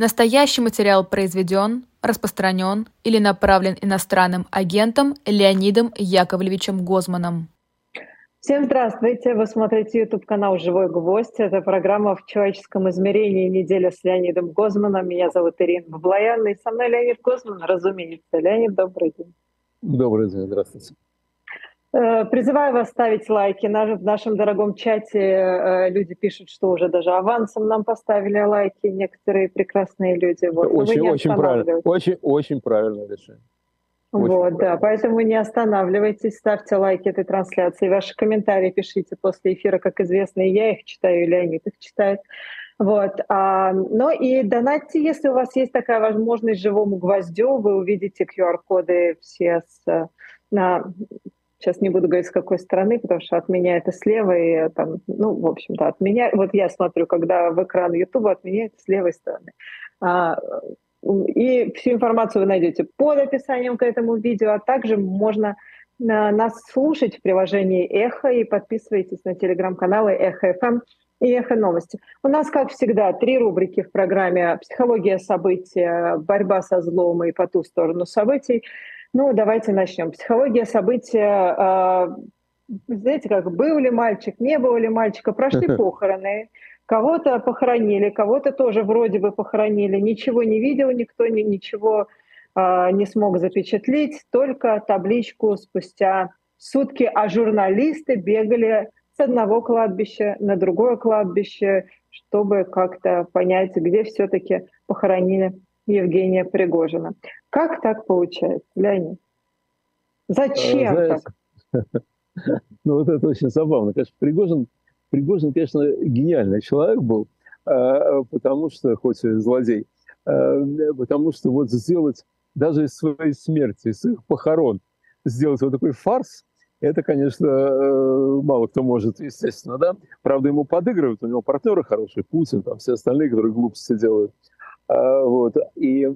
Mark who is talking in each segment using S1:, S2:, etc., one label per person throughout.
S1: Настоящий материал произведен, распространен или направлен иностранным агентом Леонидом Яковлевичем Гозманом.
S2: Всем здравствуйте! Вы смотрите YouTube-канал «Живой гвоздь». Это программа «В человеческом измерении. Неделя с Леонидом Гозманом». Меня зовут Ирина Баблоян, и со мной Леонид Гозман, разумеется. Леонид, добрый день.
S3: Добрый день, здравствуйте.
S2: Э, призываю вас ставить лайки. В нашем дорогом чате э, люди пишут, что уже даже авансом нам поставили лайки. Некоторые прекрасные люди.
S3: Вот. Очень, очень правильно. Очень, очень правильное решение.
S2: Очень вот, правильно. да, поэтому не останавливайтесь, ставьте лайки этой трансляции, ваши комментарии пишите после эфира, как известно, и я их читаю, и Леонид их читает. Вот. А, но и донатьте, если у вас есть такая возможность живому гвоздю, вы увидите QR-коды все с, на Сейчас не буду говорить, с какой стороны, потому что от меня это слева, и там, ну, в общем-то, от меня... Вот я смотрю, когда в экран YouTube, от меня это с левой стороны. А, и всю информацию вы найдете под описанием к этому видео, а также можно нас слушать в приложении «Эхо» и подписывайтесь на телеграм-каналы «Эхо FM и «Эхо новости». У нас, как всегда, три рубрики в программе «Психология события», «Борьба со злом» и «По ту сторону событий». Ну, давайте начнем. Психология события. Э, знаете, как был ли мальчик, не был ли мальчика, прошли похороны, кого-то похоронили, кого-то тоже вроде бы похоронили, ничего не видел, никто ни, ничего э, не смог запечатлеть, только табличку спустя сутки, а журналисты бегали с одного кладбища на другое кладбище, чтобы как-то понять, где все-таки похоронили Евгения Пригожина. Как так получается, Леонид? Зачем Знаете, так?
S3: Ну вот это очень забавно. Конечно, Пригожин, Пригожин, конечно, гениальный человек был, а, потому что, хоть и злодей, а, потому что вот сделать даже из своей смерти, из своих похорон, сделать вот такой фарс, это, конечно, э, мало кто может, естественно, да. Правда, ему подыгрывают, у него партнеры хорошие, Путин, там все остальные, которые глупости делают. А, вот. И,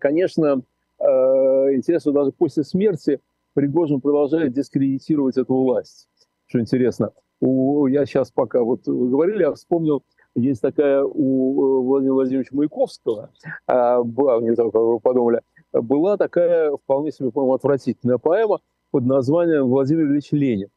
S3: конечно, а, интересно, даже после смерти Пригожин продолжает дискредитировать эту власть. Что интересно, у, я сейчас пока вот вы говорили, я вспомнил, есть такая у Владимира Владимировича Маяковского, а, была, не знаю, как вы подумали, была такая вполне себе, по-моему, отвратительная поэма под названием «Владимир Ильич Ленин».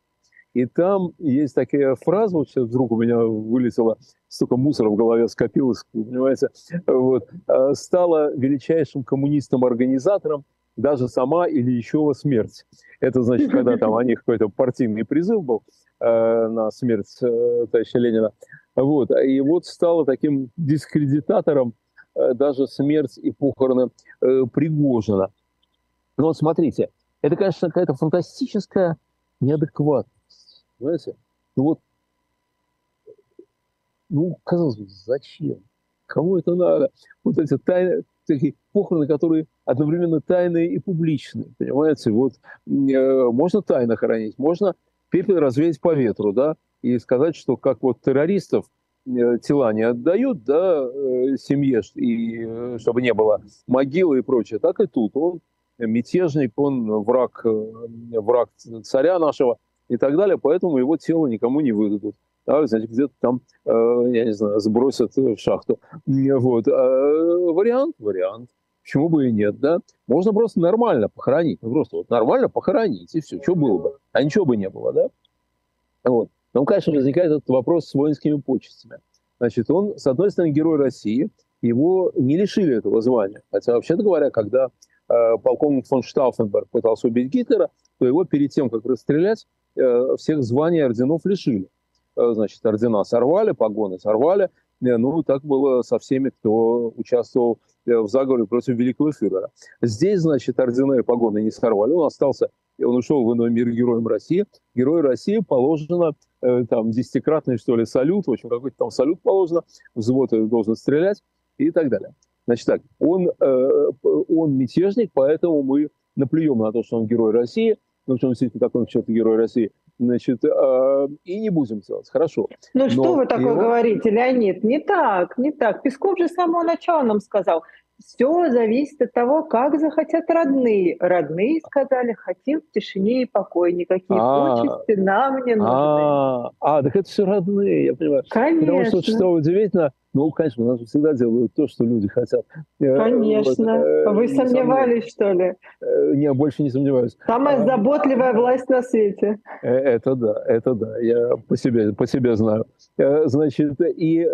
S3: И там есть такая фраза, вот сейчас вдруг у меня вылетело, столько мусора в голове скопилось, понимаете, вот, а, стала величайшим коммунистом-организатором даже сама Ильичева смерть. Это значит, когда там у них какой-то партийный призыв был э, на смерть э, товарища Ленина. Вот. И вот стала таким дискредитатором э, даже смерть и похороны э, Пригожина. Но вот смотрите, это, конечно, какая-то фантастическая неадекватность. Знаете? Ну вот, ну, казалось бы, зачем? Кому это надо? Вот эти тайны, такие похороны, которые одновременно тайные и публичные, понимаете? Вот э, можно тайно хоронить, можно пепел развеять по ветру, да, и сказать, что как вот террористов э, тела не отдают, да, э, семье, и э, чтобы не было могилы и прочее, так и тут. Он мятежник, он враг, э, враг царя нашего, и так далее, поэтому его тело никому не выдадут. Да, знаете, где-то там, э, я не знаю, сбросят в шахту. Вот. А, вариант, вариант. Почему бы и нет, да? Можно просто нормально похоронить. Ну, просто вот нормально похоронить, и все. Что было бы? А ничего бы не было, да? Вот. Но, конечно, возникает этот вопрос с воинскими почестями. Значит, он, с одной стороны, герой России, его не лишили этого звания. Хотя, вообще-то говоря, когда э, полковник фон Штауфенберг пытался убить Гитлера, то его перед тем, как расстрелять, Э, всех званий орденов лишили. Э, значит, ордена сорвали, погоны сорвали. Э, ну, так было со всеми, кто участвовал в заговоре против великого фюрера. Здесь, значит, ордена и погоны не сорвали. Он остался, он ушел в иной мир героем России. Герою России положено там десятикратный, что ли, салют. В общем, какой-то там салют положено. Взвод должен стрелять и так далее. Значит так, он, он мятежник, поэтому мы наплюем на то, что он герой России, ну, что он действительно такой черт герой России, значит, э, и не будем делать. Хорошо.
S2: Ну, Но что вы такое его... говорите, Леонид? Не так, не так. Песков же с самого начала нам сказал, все зависит от того, как захотят родные. Родные сказали, хотим в тишине и покое, никакие а, почести нам не нужны.
S3: А, а, так это все родные, я понимаю.
S2: Конечно.
S3: Потому что, что удивительно, Ну, конечно, у нас всегда делают то, что люди хотят.
S2: Конечно. Вот, Вы сомневались, что ли?
S3: Не, больше не сомневаюсь.
S2: Самая заботливая власть на свете.
S3: Это да, это да. Я по себе, по себе знаю. Значит, и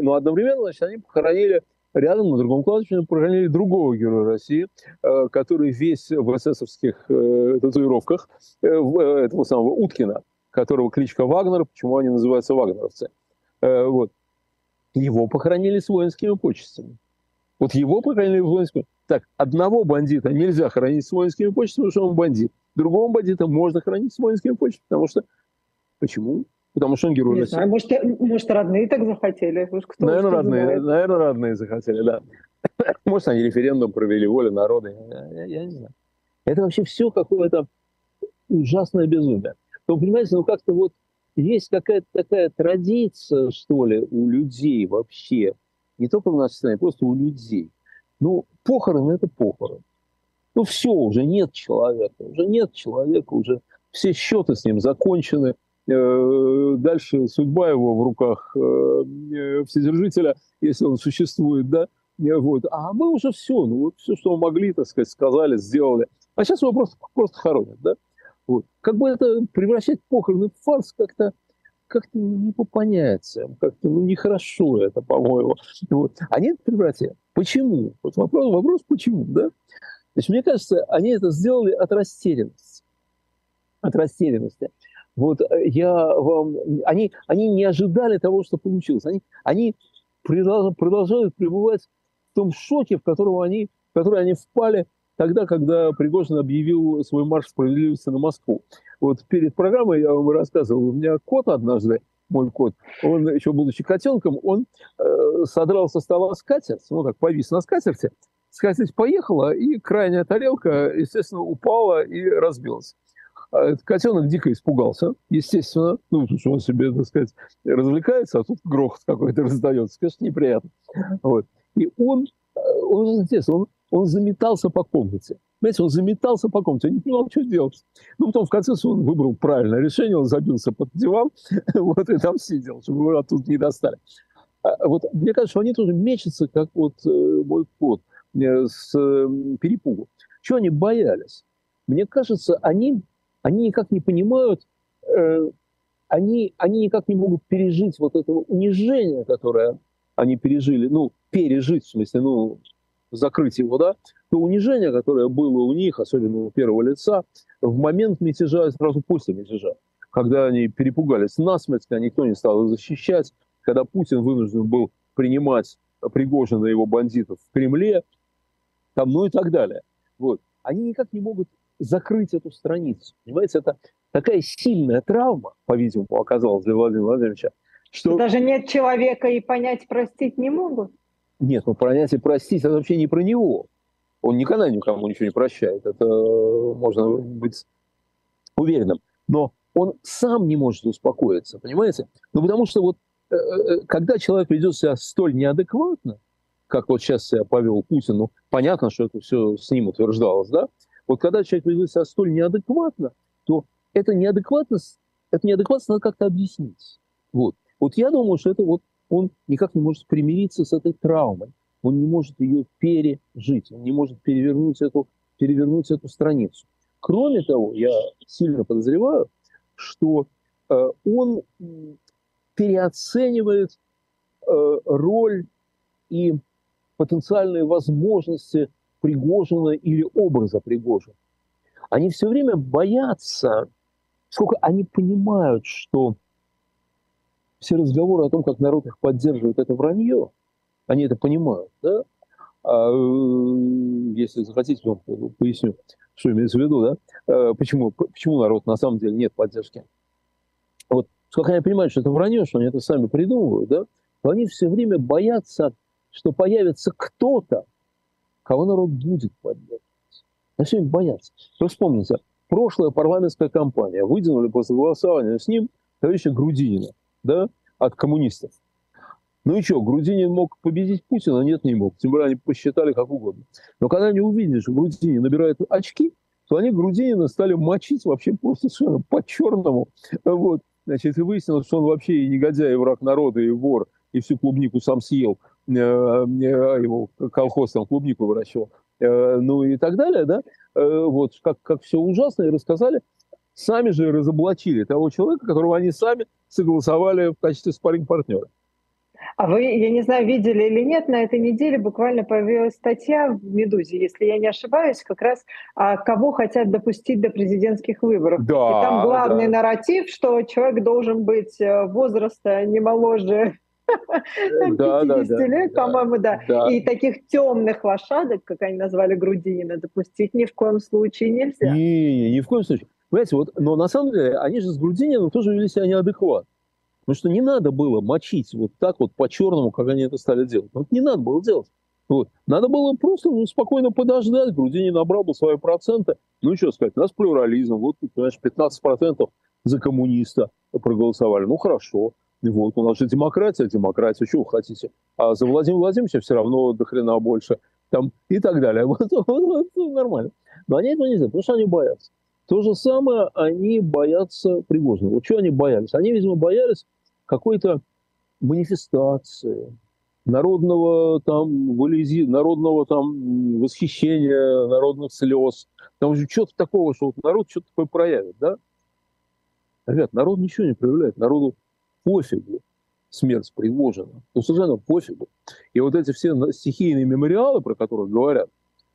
S3: ну, одновременно, значит, они похоронили рядом на другом кладбище похоронили другого героя России, э, который весь в эсэсовских э, татуировках э, этого самого Уткина, которого кличка Вагнер, почему они называются вагнеровцы. Вот. Его похоронили с воинскими почестями. Вот его похоронили с воинскими Так, одного бандита нельзя хоронить с воинскими почестями, потому что он бандит. Другого бандита можно хоронить с воинскими почестями, потому что... Почему? Потому что он герой
S2: не
S3: России.
S2: Знаю, может, может, родные так захотели?
S3: Кто наверное, родные, знает. наверное, родные захотели, да. Может, они референдум провели, воля народа. Я, я не знаю. Это вообще все какое-то ужасное безумие. Но, понимаете, ну как-то вот есть какая-то такая традиция, что ли, у людей вообще, не только в нашей стране, просто у людей. Ну, похороны – это похороны. Ну, все, уже нет человека, уже нет человека, уже все счеты с ним закончены – Э, дальше судьба его в руках э, э, Вседержителя, если он существует, да, вот. А мы уже все, ну вот все, что мы могли, так сказать, сказали, сделали. А сейчас его просто, просто хоронят, да. Вот. Как бы это превращать похороны в фарс как-то как-то не по понятиям, как-то ну, нехорошо это, по-моему. Вот. Они это превратят. Почему? Вот вопрос, вопрос почему, да? То есть, мне кажется, они это сделали от растерянности. От растерянности. Вот э, я вам... Они, они не ожидали того, что получилось. Они, они продолжают пребывать в том шоке, в котором они, в который они впали тогда, когда Пригожин объявил свой марш справедливости на Москву. Вот перед программой я вам рассказывал, у меня кот однажды, мой кот, он еще будучи котенком, он э, содрал со стола скатерть, ну так повис на скатерти, скатерть поехала, и крайняя тарелка, естественно, упала и разбилась. А котенок дико испугался, естественно. Ну, потому что он себе, так сказать, развлекается, а тут грохот какой-то раздается. Конечно, неприятно. Вот. И он, э, он, он, он заметался по комнате. Понимаете, он заметался по комнате, он не понимал, что делать. Ну, потом в конце он выбрал правильное решение, он забился под диван, вот, и там сидел, чтобы его оттуда не достали. А вот мне кажется, что они тоже мечутся, как вот э, мой кот, э, с э, перепугу. Чего они боялись? Мне кажется, они они никак не понимают, они, они никак не могут пережить вот этого унижения, которое они пережили, ну, пережить, в смысле, ну, закрыть его, да, то унижение, которое было у них, особенно у первого лица, в момент мятежа, сразу после мятежа, когда они перепугались насмерть, когда никто не стал их защищать, когда Путин вынужден был принимать Пригожина и его бандитов в Кремле, там, ну и так далее. Вот. Они никак не могут закрыть эту страницу. Понимаете, это такая сильная травма, по-видимому, оказалась для Владимира Владимировича, что...
S2: Даже нет человека и понять, простить не могут.
S3: Нет, ну понять и простить, это вообще не про него. Он никогда никому ничего не прощает. Это можно быть уверенным. Но он сам не может успокоиться, понимаете? Ну, потому что вот э, э, когда человек ведет себя столь неадекватно, как вот сейчас себя повел Путин, ну, понятно, что это все с ним утверждалось, да, вот когда человек ведет себя столь неадекватно, то эта неадекватность, это неадекватность надо как-то объяснить. Вот. вот я думаю, что это вот он никак не может примириться с этой травмой. Он не может ее пережить, он не может перевернуть эту, перевернуть эту страницу. Кроме того, я сильно подозреваю, что э, он переоценивает э, роль и потенциальные возможности Пригожина или образа Пригожина. Они все время боятся, сколько они понимают, что все разговоры о том, как народ их поддерживает, это вранье. Они это понимают, да? А, э, если захотите, вам поясню, что имеется в виду, да? А, почему, почему народ на самом деле нет поддержки. Вот сколько они понимают, что это вранье, что они это сами придумывают, да? то они все время боятся, что появится кто-то, кого народ будет поддерживать. А все им боятся. Вы вспомните, прошлая парламентская кампания, выдвинули после голосования с ним товарища Грудинина, да, от коммунистов. Ну и что, Грудинин мог победить Путина? Нет, не мог. Тем более они посчитали как угодно. Но когда они увидели, что Грудинин набирает очки, то они Грудинина стали мочить вообще просто совершенно по-черному. Вот. Значит, и выяснилось, что он вообще и негодяй, и враг народа, и вор, и всю клубнику сам съел, э, его колхоз там клубнику выращивал, ну и так далее, да, вот как, как все ужасно, и рассказали, сами же разоблачили того человека, которого они сами согласовали в качестве спарринг-партнера.
S2: А вы, я не знаю, видели или нет, на этой неделе буквально появилась статья в «Медузе», если я не ошибаюсь, как раз а, кого хотят допустить до президентских выборов. Да, И там главный да. нарратив, что человек должен быть э, возраста не моложе 50 да, да, лет, да, по-моему, да. да. И таких темных лошадок, как они назвали Грудинина, допустить ни в коем случае нельзя.
S3: Не, не, ни в коем случае. Понимаете, вот, но на самом деле они же с Грудининым тоже вели себя неадекватно. Потому что не надо было мочить вот так вот по-черному, как они это стали делать. Вот не надо было делать. Вот. Надо было просто ну, спокойно подождать. Грудинин набрал бы свои проценты. Ну, что сказать, у нас плюрализм. Вот, понимаешь, 15% за коммуниста проголосовали. Ну, хорошо. Вот, у нас же демократия, демократия, что вы хотите? А за Владимира Владимировича все равно до хрена больше. Там, и так далее. Вот, вот, вот, нормально. Но они этого не знают, потому что они боятся. То же самое они боятся Пригожина. Вот что они боялись? Они, видимо, боялись какой-то манифестации, народного там вылези, народного там восхищения, народных слез. Там же что-то такого, что вот народ что-то такое проявит, да? Ребят, народ ничего не проявляет. Народу пофигу смерть Пригожина. Ну, совершенно пофигу. И вот эти все стихийные мемориалы, про которые говорят,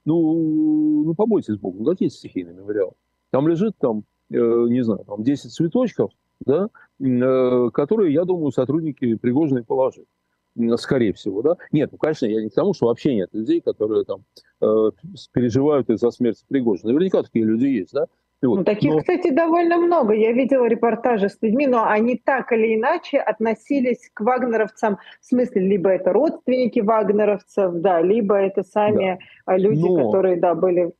S3: ну, ну побойтесь Бога, ну какие стихийные мемориалы? Там лежит там, э, не знаю, там 10 цветочков, да, э, которые, я думаю, сотрудники Пригожиной положили скорее всего, да. Нет, ну, конечно, я не к тому, что вообще нет людей, которые там э, переживают из-за смерти Пригожина. Наверняка такие люди есть, да.
S2: Вот. Ну, таких, но... кстати, довольно много. Я видела репортажи с людьми, но они так или иначе относились к вагнеровцам, в смысле, либо это родственники вагнеровцев, да, либо это сами да. люди, но... которые, да, были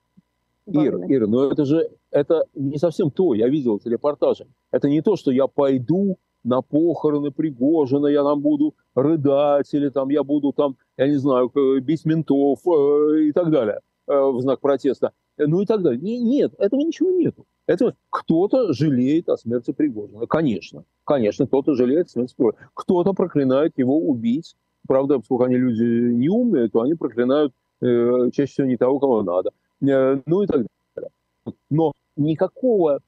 S3: Ир, Ира, но это же это не совсем то. Я видел эти репортажи. Это не то, что я пойду на похороны Пригожина, я там буду рыдать, или там я буду там, я не знаю, бить ментов э, и так далее э, в знак протеста. Ну и так далее. Не, нет, этого ничего нету. Это кто-то жалеет о смерти Пригожина. Конечно. Конечно, кто-то жалеет о смерти Пригожина. Кто-то проклинает его убить. Правда, поскольку они люди не умные, то они проклинают э, чаще всего не того, кого надо. Э, ну и так далее. Но никакого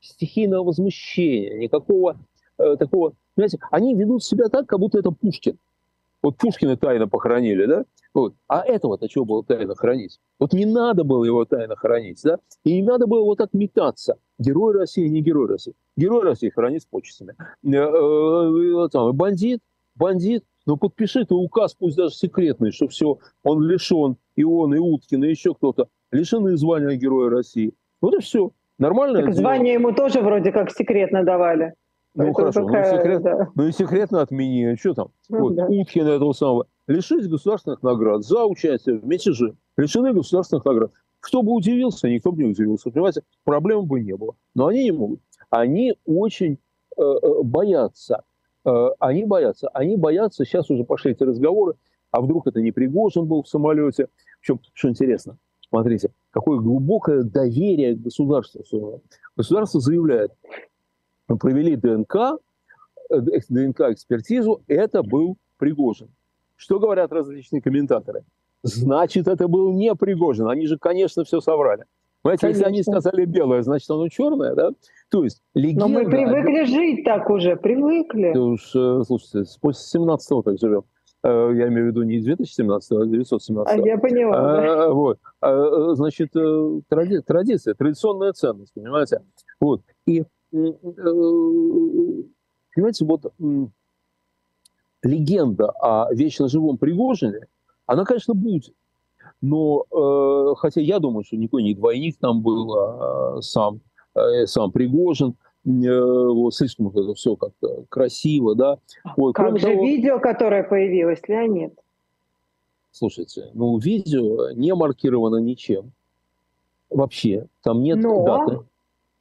S3: стихийного возмущения, никакого э, такого... Понимаете, они ведут себя так, как будто это Пушкин. Вот Пушкина тайно похоронили, да? Вот. А этого-то чего было тайно хранить? Вот не надо было его тайно хранить, да? И не надо было вот так метаться. Герой России, не герой России. Герой России хранит с почестями. Э, э, там, бандит, бандит, ну подпиши ты указ, пусть даже секретный, что все, он лишен, и он, и Уткин, и еще кто-то, лишены звания Героя России. Вот и все. Нормально.
S2: Так звание ему тоже вроде как секретно давали.
S3: Ну Это хорошо, такая, ну, секрет, да. ну и секретно отмени. Что там? Ну, вот, да. Уткина этого самого. Лишились государственных наград за участие в мятеже. Лишены государственных наград. Кто бы удивился, никто бы не удивился. Понимаете, проблем бы не было. Но они не могут. Они очень э, э боятся. Э, они боятся. Они боятся, сейчас уже пошли эти разговоры, а вдруг это не Пригожин был в самолете. Причем, что интересно, Смотрите, какое глубокое доверие к государству. Государство заявляет, мы провели ДНК, э, ДНК-экспертизу, это был Пригожин. Что говорят различные комментаторы? Значит, это был не Пригожин. Они же, конечно, все соврали. Понимаете, если они сказали белое, значит, оно черное, да? То есть легенда...
S2: Но мы привыкли жить так уже, привыкли.
S3: Да уж, э, слушайте, после 17-го так живем. Э, я имею в виду не 2017, а 1917.
S2: А я поняла. А,
S3: да. Вот. А, значит, э, тради, традиция, традиционная ценность, понимаете? Вот. И, э, понимаете, вот легенда о вечно живом Пригожине, она, конечно, будет. Но, хотя я думаю, что никакой не двойник там был, а сам, сам Пригожин – вот, слишком вот это все как-то красиво, да.
S2: Вот. Как Кроме же того, видео, которое появилось, Леонид?
S3: Слушайте, ну видео не маркировано ничем. Вообще, там нет но, даты.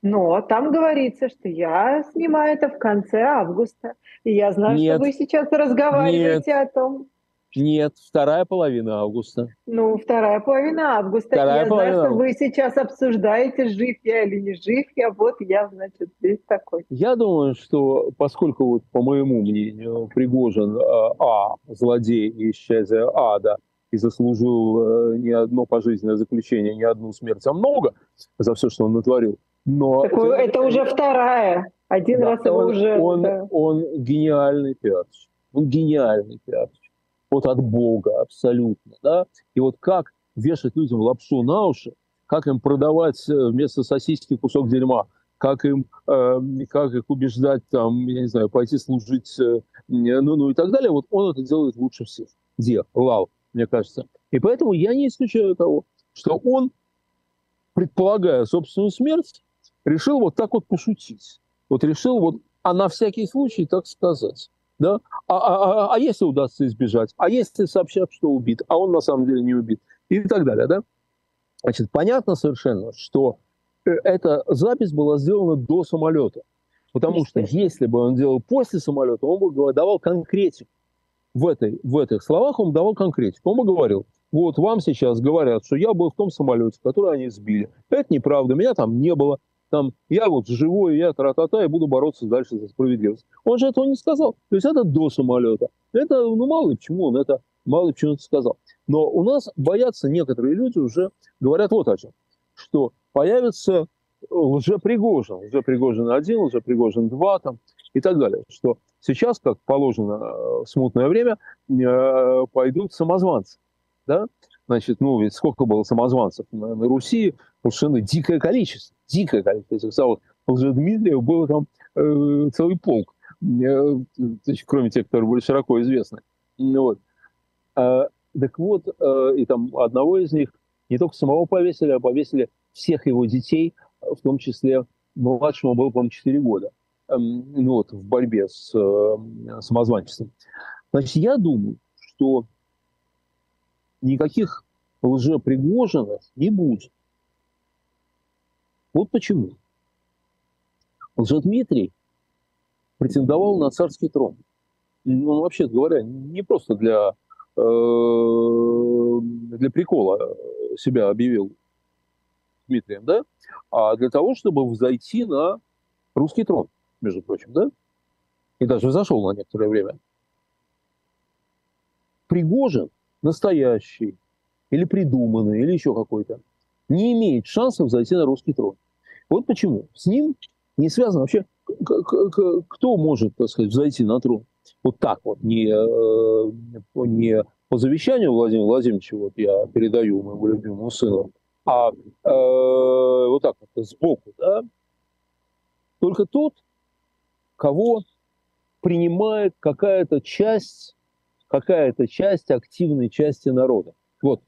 S2: Но там говорится, что я снимаю это в конце августа. И я знаю, нет, что вы сейчас разговариваете нет, о том.
S3: Нет, вторая половина августа.
S2: Ну, вторая половина августа.
S3: Вторая
S2: я
S3: половина
S2: знаю, что
S3: августа.
S2: вы сейчас обсуждаете, жив я или не жив я. Вот я, значит, здесь такой.
S3: Я думаю, что поскольку, вот, по моему мнению, Пригожин э, А, злодей и исчезя ада, и заслужил э, не одно пожизненное заключение, не одну смерть, а много за все, что он натворил. Но
S2: Так это уже вторая. Один
S3: Да,
S2: раз его
S3: он,
S2: уже...
S3: он,
S2: да.
S3: он гениальный пиарщик. Он гениальный пиарщик. Вот от Бога, абсолютно. Да? И вот как вешать людям лапшу на уши, как им продавать э, вместо сосиски кусок дерьма, как им, э, как их убеждать, там, я не знаю, пойти служить, э, ну, ну и так далее, вот он это делает лучше всех. Где? Лал, мне кажется. И поэтому я не исключаю того, что он, предполагая собственную смерть, решил вот так вот пошутить. Вот решил вот, а на всякий случай так сказать. Да? А, а, а, а если удастся избежать? А если сообщат, что убит, а он на самом деле не убит? И так далее. Да? Значит, понятно совершенно, что э, эта запись была сделана до самолета. Потому что если бы он делал после самолета, он бы давал конкретику. В, этой, в этих словах он давал конкретику. Он бы говорил, вот вам сейчас говорят, что я был в том самолете, который они сбили. Это неправда, меня там не было. Там, я вот живой, я тра-та-та, и буду бороться дальше за справедливость. Он же этого не сказал. То есть это до самолета. Это, ну, мало ли почему он это, мало ли почему это сказал. Но у нас боятся некоторые люди уже, говорят вот о чем. Что появится лжепригожин, лжепригожин один, лжепригожин два там и так далее. Что сейчас, как положено э, в смутное время, э, пойдут самозванцы. Да? Значит, ну ведь сколько было самозванцев на, на Руси, совершенно дикое количество, дикое количество этих самых Лжедмитриев, было там э, целый полк, э, кроме тех, которые были широко известны. Ну Вот. А, так вот, э, и там одного из них не только самого повесили, а повесили всех его детей, в том числе младшему было, по-моему, 4 года, эм, ну, вот, в борьбе с э, самозванчеством. Значит, я думаю, что никаких лжепригожинов не будет. Вот почему. Лжедмитрий претендовал на царский трон. Он, вообще говоря, не просто для, э, для прикола себя объявил Дмитрием, да, а для того, чтобы взойти на русский трон, между прочим, да, и даже взошел на некоторое время. Пригожин настоящий или придуманный, или еще какой-то, не имеет шансов зайти на русский трон. Вот почему. С ним не связано вообще, кто может, так сказать, зайти на трон. Вот так вот, не, э, не по завещанию Владимира Владимировича, вот я передаю моему любимому сыну, а э, вот так вот, сбоку, да, только тот, кого принимает какая-то часть, какая-то часть активной части народа. Вот.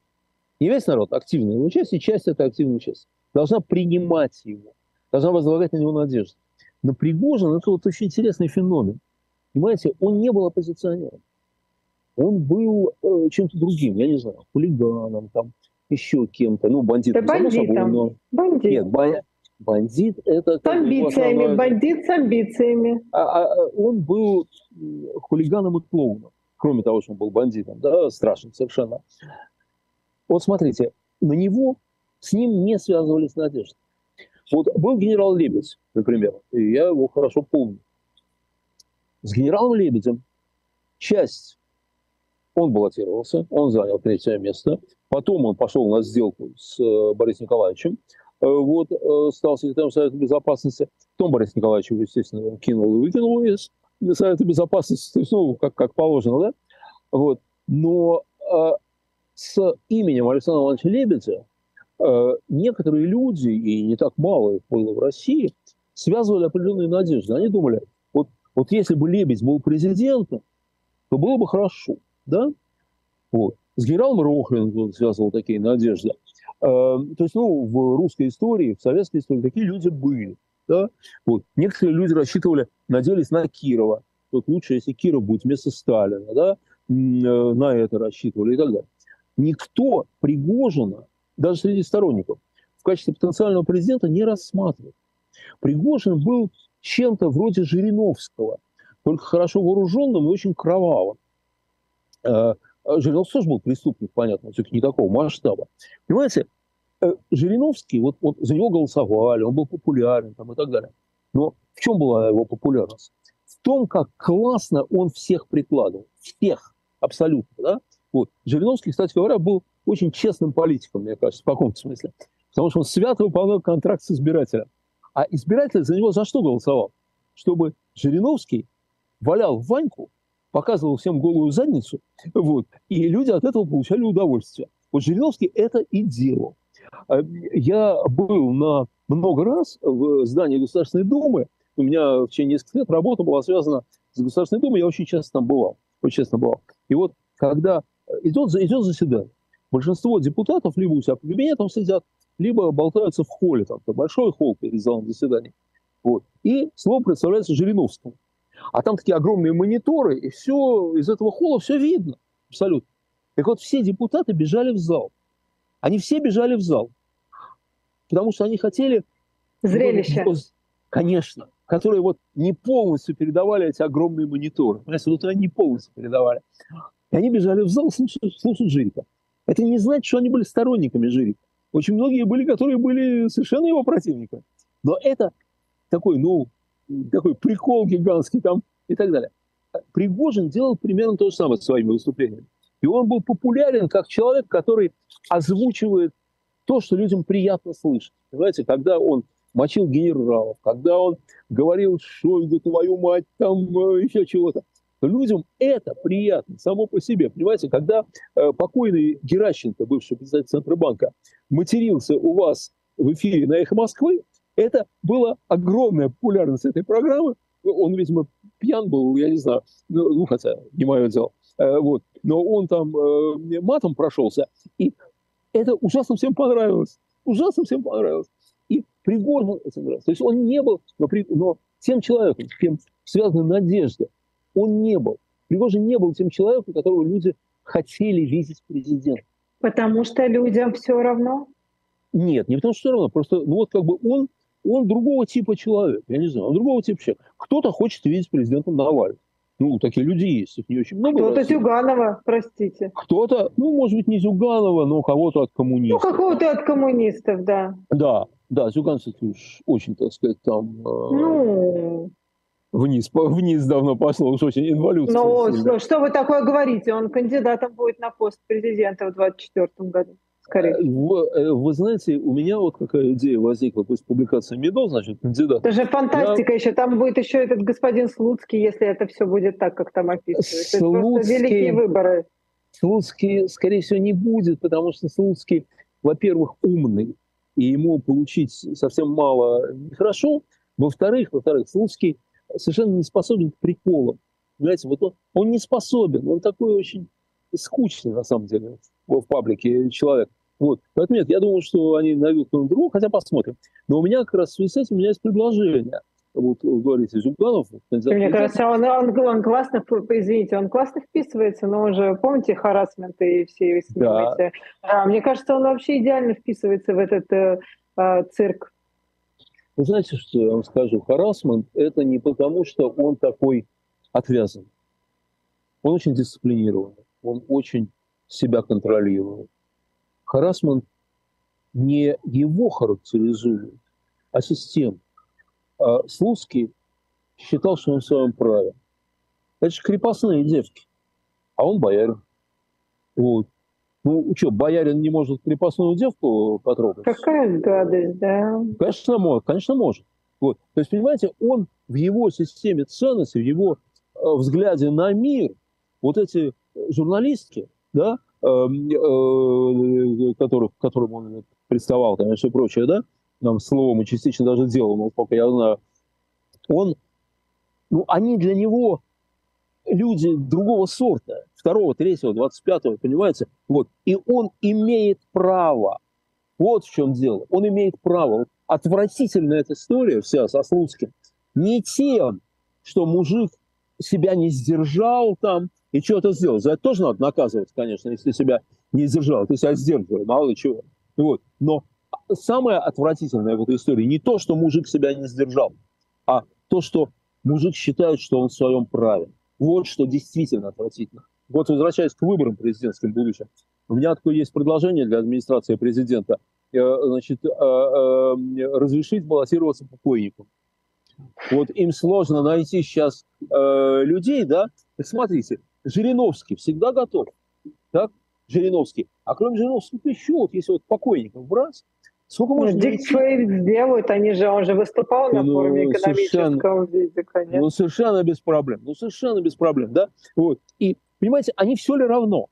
S3: Не весь народ, активная его часть, и часть это активная часть. Должна принимать его, должна возлагать на него надежду. Но Пригожин – это вот очень интересный феномен. Понимаете, он не был оппозиционером. Он был э, чем-то другим, я не знаю, хулиганом, там, еще кем-то, ну, бандитом,
S2: Да
S3: само собой,
S2: бандитом.
S3: но...
S2: Бандит.
S3: Нет, ба- бандит – это...
S2: с амбициями,
S3: основное-
S2: бандит с амбициями.
S3: а, а, он был хулиганом и клоуном, кроме того, что он был бандитом, да, страшным совершенно. Вот смотрите, на него с ним не связывались надежды. Вот был генерал Лебедь, например, и я его хорошо помню. С генералом Лебедем часть он баллотировался, он занял третье место. Потом он пошел на сделку с э, Борисом Николаевичем, э, вот, э, стал секретарем Совета Безопасности. Потом Борис Николаевич естественно, кинул и выкинул из Совета Безопасности, то есть, ну, как, как положено, да? Вот. Но с именем Александра Ивановича Лебедя некоторые люди, и не так мало их было в России, связывали определенные надежды. Они думали, вот, вот если бы Лебедь был президентом, то было бы хорошо, да? Вот. С генералом Рохлин связывал такие надежды. Э, то есть, ну, в русской истории, в советской истории такие люди были. Да? Вот. Некоторые люди рассчитывали, надеялись на Кирова. Вот лучше, если Киров будет вместо Сталина, да? Э, на это рассчитывали и так далее. Никто Пригожина, даже среди сторонников, в качестве потенциального президента не рассматривал. Пригожин был чем-то вроде Жириновского, только хорошо вооруженным и очень кровавым. Э, а Жириновский тоже был преступник, понятно, все-таки не такого масштаба. Понимаете, э, Жириновский, вот, вот за него голосовали, он был популярен там, и так далее. Но в чем была его популярность? В том, как классно он всех прикладывал. Всех, абсолютно. Да? Вот. Жириновский, кстати говоря, был очень честным политиком, мне кажется, в каком-то смысле. Потому что он свято выполнял контракт с избирателем. А избиратель за него за что голосовал? Чтобы Жириновский валял Ваньку, показывал всем голую задницу, вот, и люди от этого получали удовольствие. Вот Жириновский это и делал. А, я был на много раз в здании Государственной Думы. У меня в течение нескольких лет работа была связана с Государственной Думой. Я очень часто там бывал. Очень часто бывал. И вот когда идет, идет заседание, большинство депутатов либо у себя по кабинетам сидят, либо болтаются в холле, там, большой холл перед залом заседаний. Вот. И слово представляется Жириновскому. А там такие огромные мониторы, и все из этого холла все видно. Абсолютно. Так вот, все депутаты бежали в зал. Они все бежали в зал. Потому что они хотели...
S2: Зрелище.
S3: Конечно. Которые вот не полностью передавали эти огромные мониторы. Понимаете, вот они не полностью передавали. И они бежали в зал слушать, слушать Жирика. Это не значит, что они были сторонниками Жирика. Очень многие были, которые были совершенно его противниками. Но это такой, ну, такой прикол гигантский там и так далее. Пригожин делал примерно то же самое своими выступлениями. И он был популярен как человек, который озвучивает то, что людям приятно слышать. Понимаете, когда он мочил генералов, когда он говорил Шойгу, твою мать, там э, еще чего-то, людям это приятно само по себе. Понимаете, когда э, покойный Геращенко, бывший председатель Центробанка, матерился у вас в эфире на «Эхо Москвы», это была огромная популярность этой программы. Он, видимо, пьян был, я не знаю, ну, ну хотя не мое дело. Э, вот. Но он там э, матом прошелся, и это ужасно всем понравилось. Ужасно всем понравилось. И Пригожин этим нравился. То есть он не был, но, при, но тем человеком, с кем связана надежда, он не был. Пригожин не был тем человеком, которого люди хотели видеть президентом.
S2: Потому что людям все равно?
S3: Нет, не потому что все равно. Просто, ну вот как бы он, он другого типа человек. Я не знаю, он другого типа человек. Кто-то хочет видеть президентом Навального. Ну, такие люди есть, их не очень много.
S2: Кто-то Зюганова, простите.
S3: Кто-то, ну, может быть, не Зюганова, но кого-то от коммунистов.
S2: Ну, какого-то от коммунистов, да.
S3: Да, да, Зюганцев уж очень, так сказать, там...
S2: Э, ну...
S3: Вниз, вниз давно пошло, уж очень инволюция.
S2: Ну, что, что вы такое говорите? Он кандидатом будет на пост президента в 2024 году скорее. Э,
S3: вы, э, вы знаете, у меня вот какая идея возникла после публикации МИДО, значит, кандидат.
S2: Это же фантастика Я... еще. Там будет еще этот господин Слуцкий, если это все будет так, как там описывается. Слуцкий... Это великие выборы.
S3: Слуцкий, скорее всего, не будет, потому что Слуцкий, во-первых, умный, и ему получить совсем мало нехорошо. Во-вторых, во-вторых, Слуцкий совершенно не способен к приколам. Понимаете, вот он, он не способен, он такой очень скучный, на самом деле, в паблике человек. Вот. Поэтому нет, я думаю, что они найдут кого-нибудь другого, хотя посмотрим. Но у меня как раз в связи с этим у меня есть предложение. Вот говорите, Зюганов.
S2: Мне кажется, он, он, он классно, извините, он классно вписывается, но он же, помните, харасмент и все с да. А, мне кажется, он вообще идеально вписывается в этот э, э, цирк.
S3: Вы знаете, что я вам скажу? Харасмент – это не потому, что он такой отвязан. Он очень дисциплинированный, он очень себя контролирует харасмент не его характеризует, а систему. А Слуцкий считал, что он в своем праве. Это же крепостные девки, а он боярин. Вот. Ну, что, боярин не может крепостную девку потрогать?
S2: Какая гадость, да?
S3: Конечно, может. Конечно, может. Вот. То есть, понимаете, он в его системе ценностей, в его э, взгляде на мир, вот эти журналистки, да, Эм, э, которых, которым он приставал, там, и все прочее, да, нам словом и частично даже но пока я знаю, он, ну, они для него люди другого сорта, второго, третьего, двадцать пятого, понимаете? Вот. И он имеет право, вот в чем дело, он имеет право. Вот отвратительная эта история вся со Слуцким, не тем, что мужик себя не сдержал там, и что-то сделал. За это тоже надо наказывать, конечно, если себя не сдержал. Ты себя сдерживал, мало ли чего. Вот. Но самое отвратительное в этой истории не то, что мужик себя не сдержал, а то, что мужик считает, что он в своем праве. Вот что действительно отвратительно. Вот возвращаясь к выборам президентским будущим, у меня такое есть предложение для администрации президента. Значит, разрешить баллотироваться покойникам. Вот им сложно найти сейчас людей, да? Смотрите, Жириновский всегда готов. Так? Жириновский. А кроме Жириновского еще, вот если вот покойников брать,
S2: сколько можно... Ну, Дик сделают, они же, он же выступал на ну, форуме экономическом виде, конечно.
S3: Ну, совершенно без проблем. Ну, совершенно без проблем, да? Вот. И, понимаете, они все ли равно?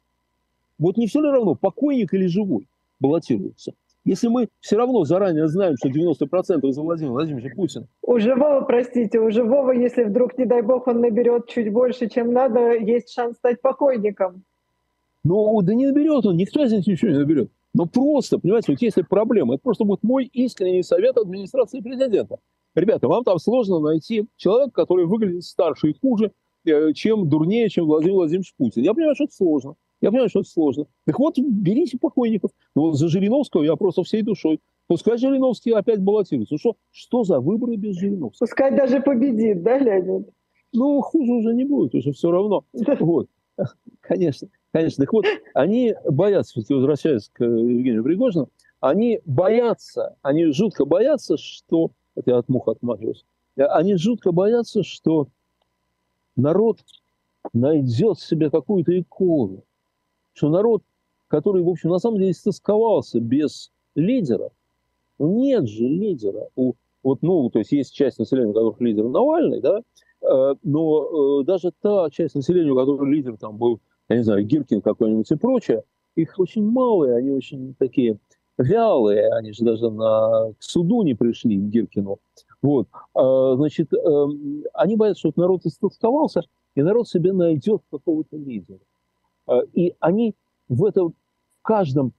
S3: Вот не все ли равно, покойник или живой баллотируются? Если мы все равно заранее знаем, что 90% за Владимира Владимировича Путина.
S2: У живого, простите, у живого, если вдруг, не дай бог, он наберет чуть больше, чем надо, есть шанс стать покойником.
S3: Ну, да не наберет он, никто из них ничего не наберет. Но просто, понимаете, вот если проблема, это просто будет мой искренний совет администрации президента. Ребята, вам там сложно найти человека, который выглядит старше и хуже, э, чем дурнее, чем Владимир Владимирович Путин. Я понимаю, что это сложно. Я понимаю, что это сложно. Так вот, берите покойников. Но ну, вот за Жириновского я просто всей душой. Пускай Жириновский опять баллотируется. Ну что, что за выборы без Жириновского?
S2: Пускай даже победит, да, Леонид?
S3: Ну, хуже уже не будет, уже все равно. Вот. Конечно, конечно. Так вот, они боятся, возвращаясь к Евгению Пригожину, они боятся, они жутко боятся, что... Это я от мух отмахиваюсь. Они жутко боятся, что народ найдет себе какую-то икону, что народ, который, в общем, на самом деле стосковался без лидера, ну, нет же лидера. У, вот, ну, то есть есть часть населения, у которых лидер Навальный, да, э, но э, даже та часть населения, у которой лидер там был, я не знаю, Гиркин какой-нибудь и прочее, их очень малые, они очень такие вялые, они же даже на, к суду не пришли, к Гиркину. Вот. А, значит, э, они боятся, что народ истосковался, и народ себе найдет какого-то лидера. А, и они в этом, в каждом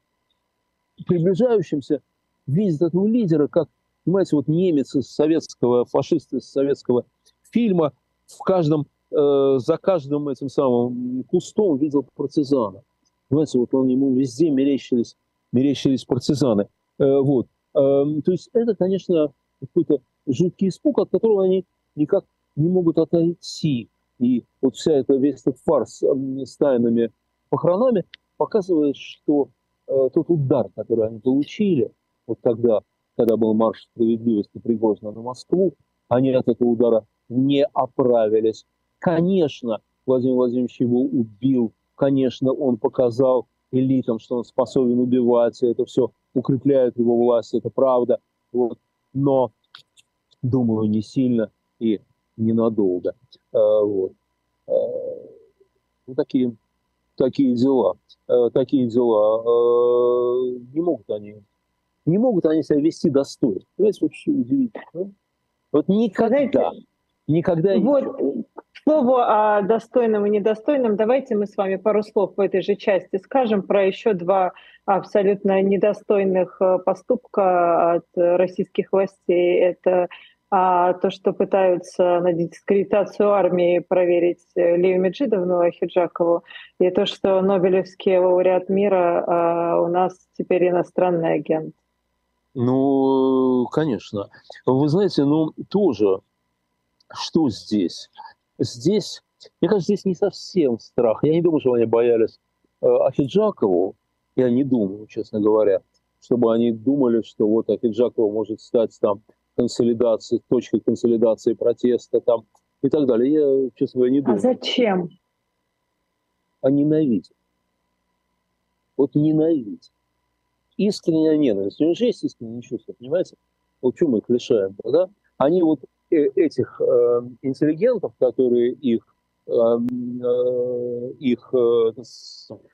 S3: приближающемся видят этого лидера, как, понимаете, вот немец из советского, фашист из советского фильма, в каждом, э, за каждым этим самым кустом видел партизана. Понимаете, вот он ему везде мерещились, мерещились партизаны. Э, вот. Э, то есть это, конечно, какой-то жуткий испуг, от которого они никак не могут отойти. И вот вся эта, весь этот фарс с тайными похоронами показывает, что э, тот удар, который они получили, вот тогда, когда был марш справедливости Пригожина на Москву, они от этого удара не оправились. Конечно, Владимир Владимирович его убил, конечно, он показал элитам, что он способен убивать, это все укрепляет его власть, это правда. Вот. Но, думаю, не сильно и ненадолго. Э, вот. Э, ну, такие, такие дела. Э, такие дела. Не могут они не могут они себя вести достойно. Понимаете, вообще удивительно. Да? Вот никогда, Знаете, никогда
S2: вот, слову о достойном и недостойном, давайте мы с вами пару слов в этой же части скажем про еще два абсолютно недостойных поступка от российских властей. Это а то, что пытаются на дискредитацию армии проверить э, Лию Меджидовну Ахиджакову, и то, что Нобелевский лауреат мира а у нас теперь иностранный агент.
S3: Ну, конечно. Вы знаете, ну, тоже, что здесь? Здесь, мне кажется, здесь не совсем страх. Я не думаю, что они боялись э, Ахиджакову. Я не думаю, честно говоря, чтобы они думали, что вот Ахиджакова может стать там консолидации, точкой консолидации протеста там и так далее. Я, честно говоря, не а думаю.
S2: А зачем?
S3: А ненавидят. Вот ненавидят. Искренняя ненависть. У них же есть искреннее чувство, понимаете? Вот что мы их лишаем, да? Они вот этих э, интеллигентов, которые их эм, э, их, э,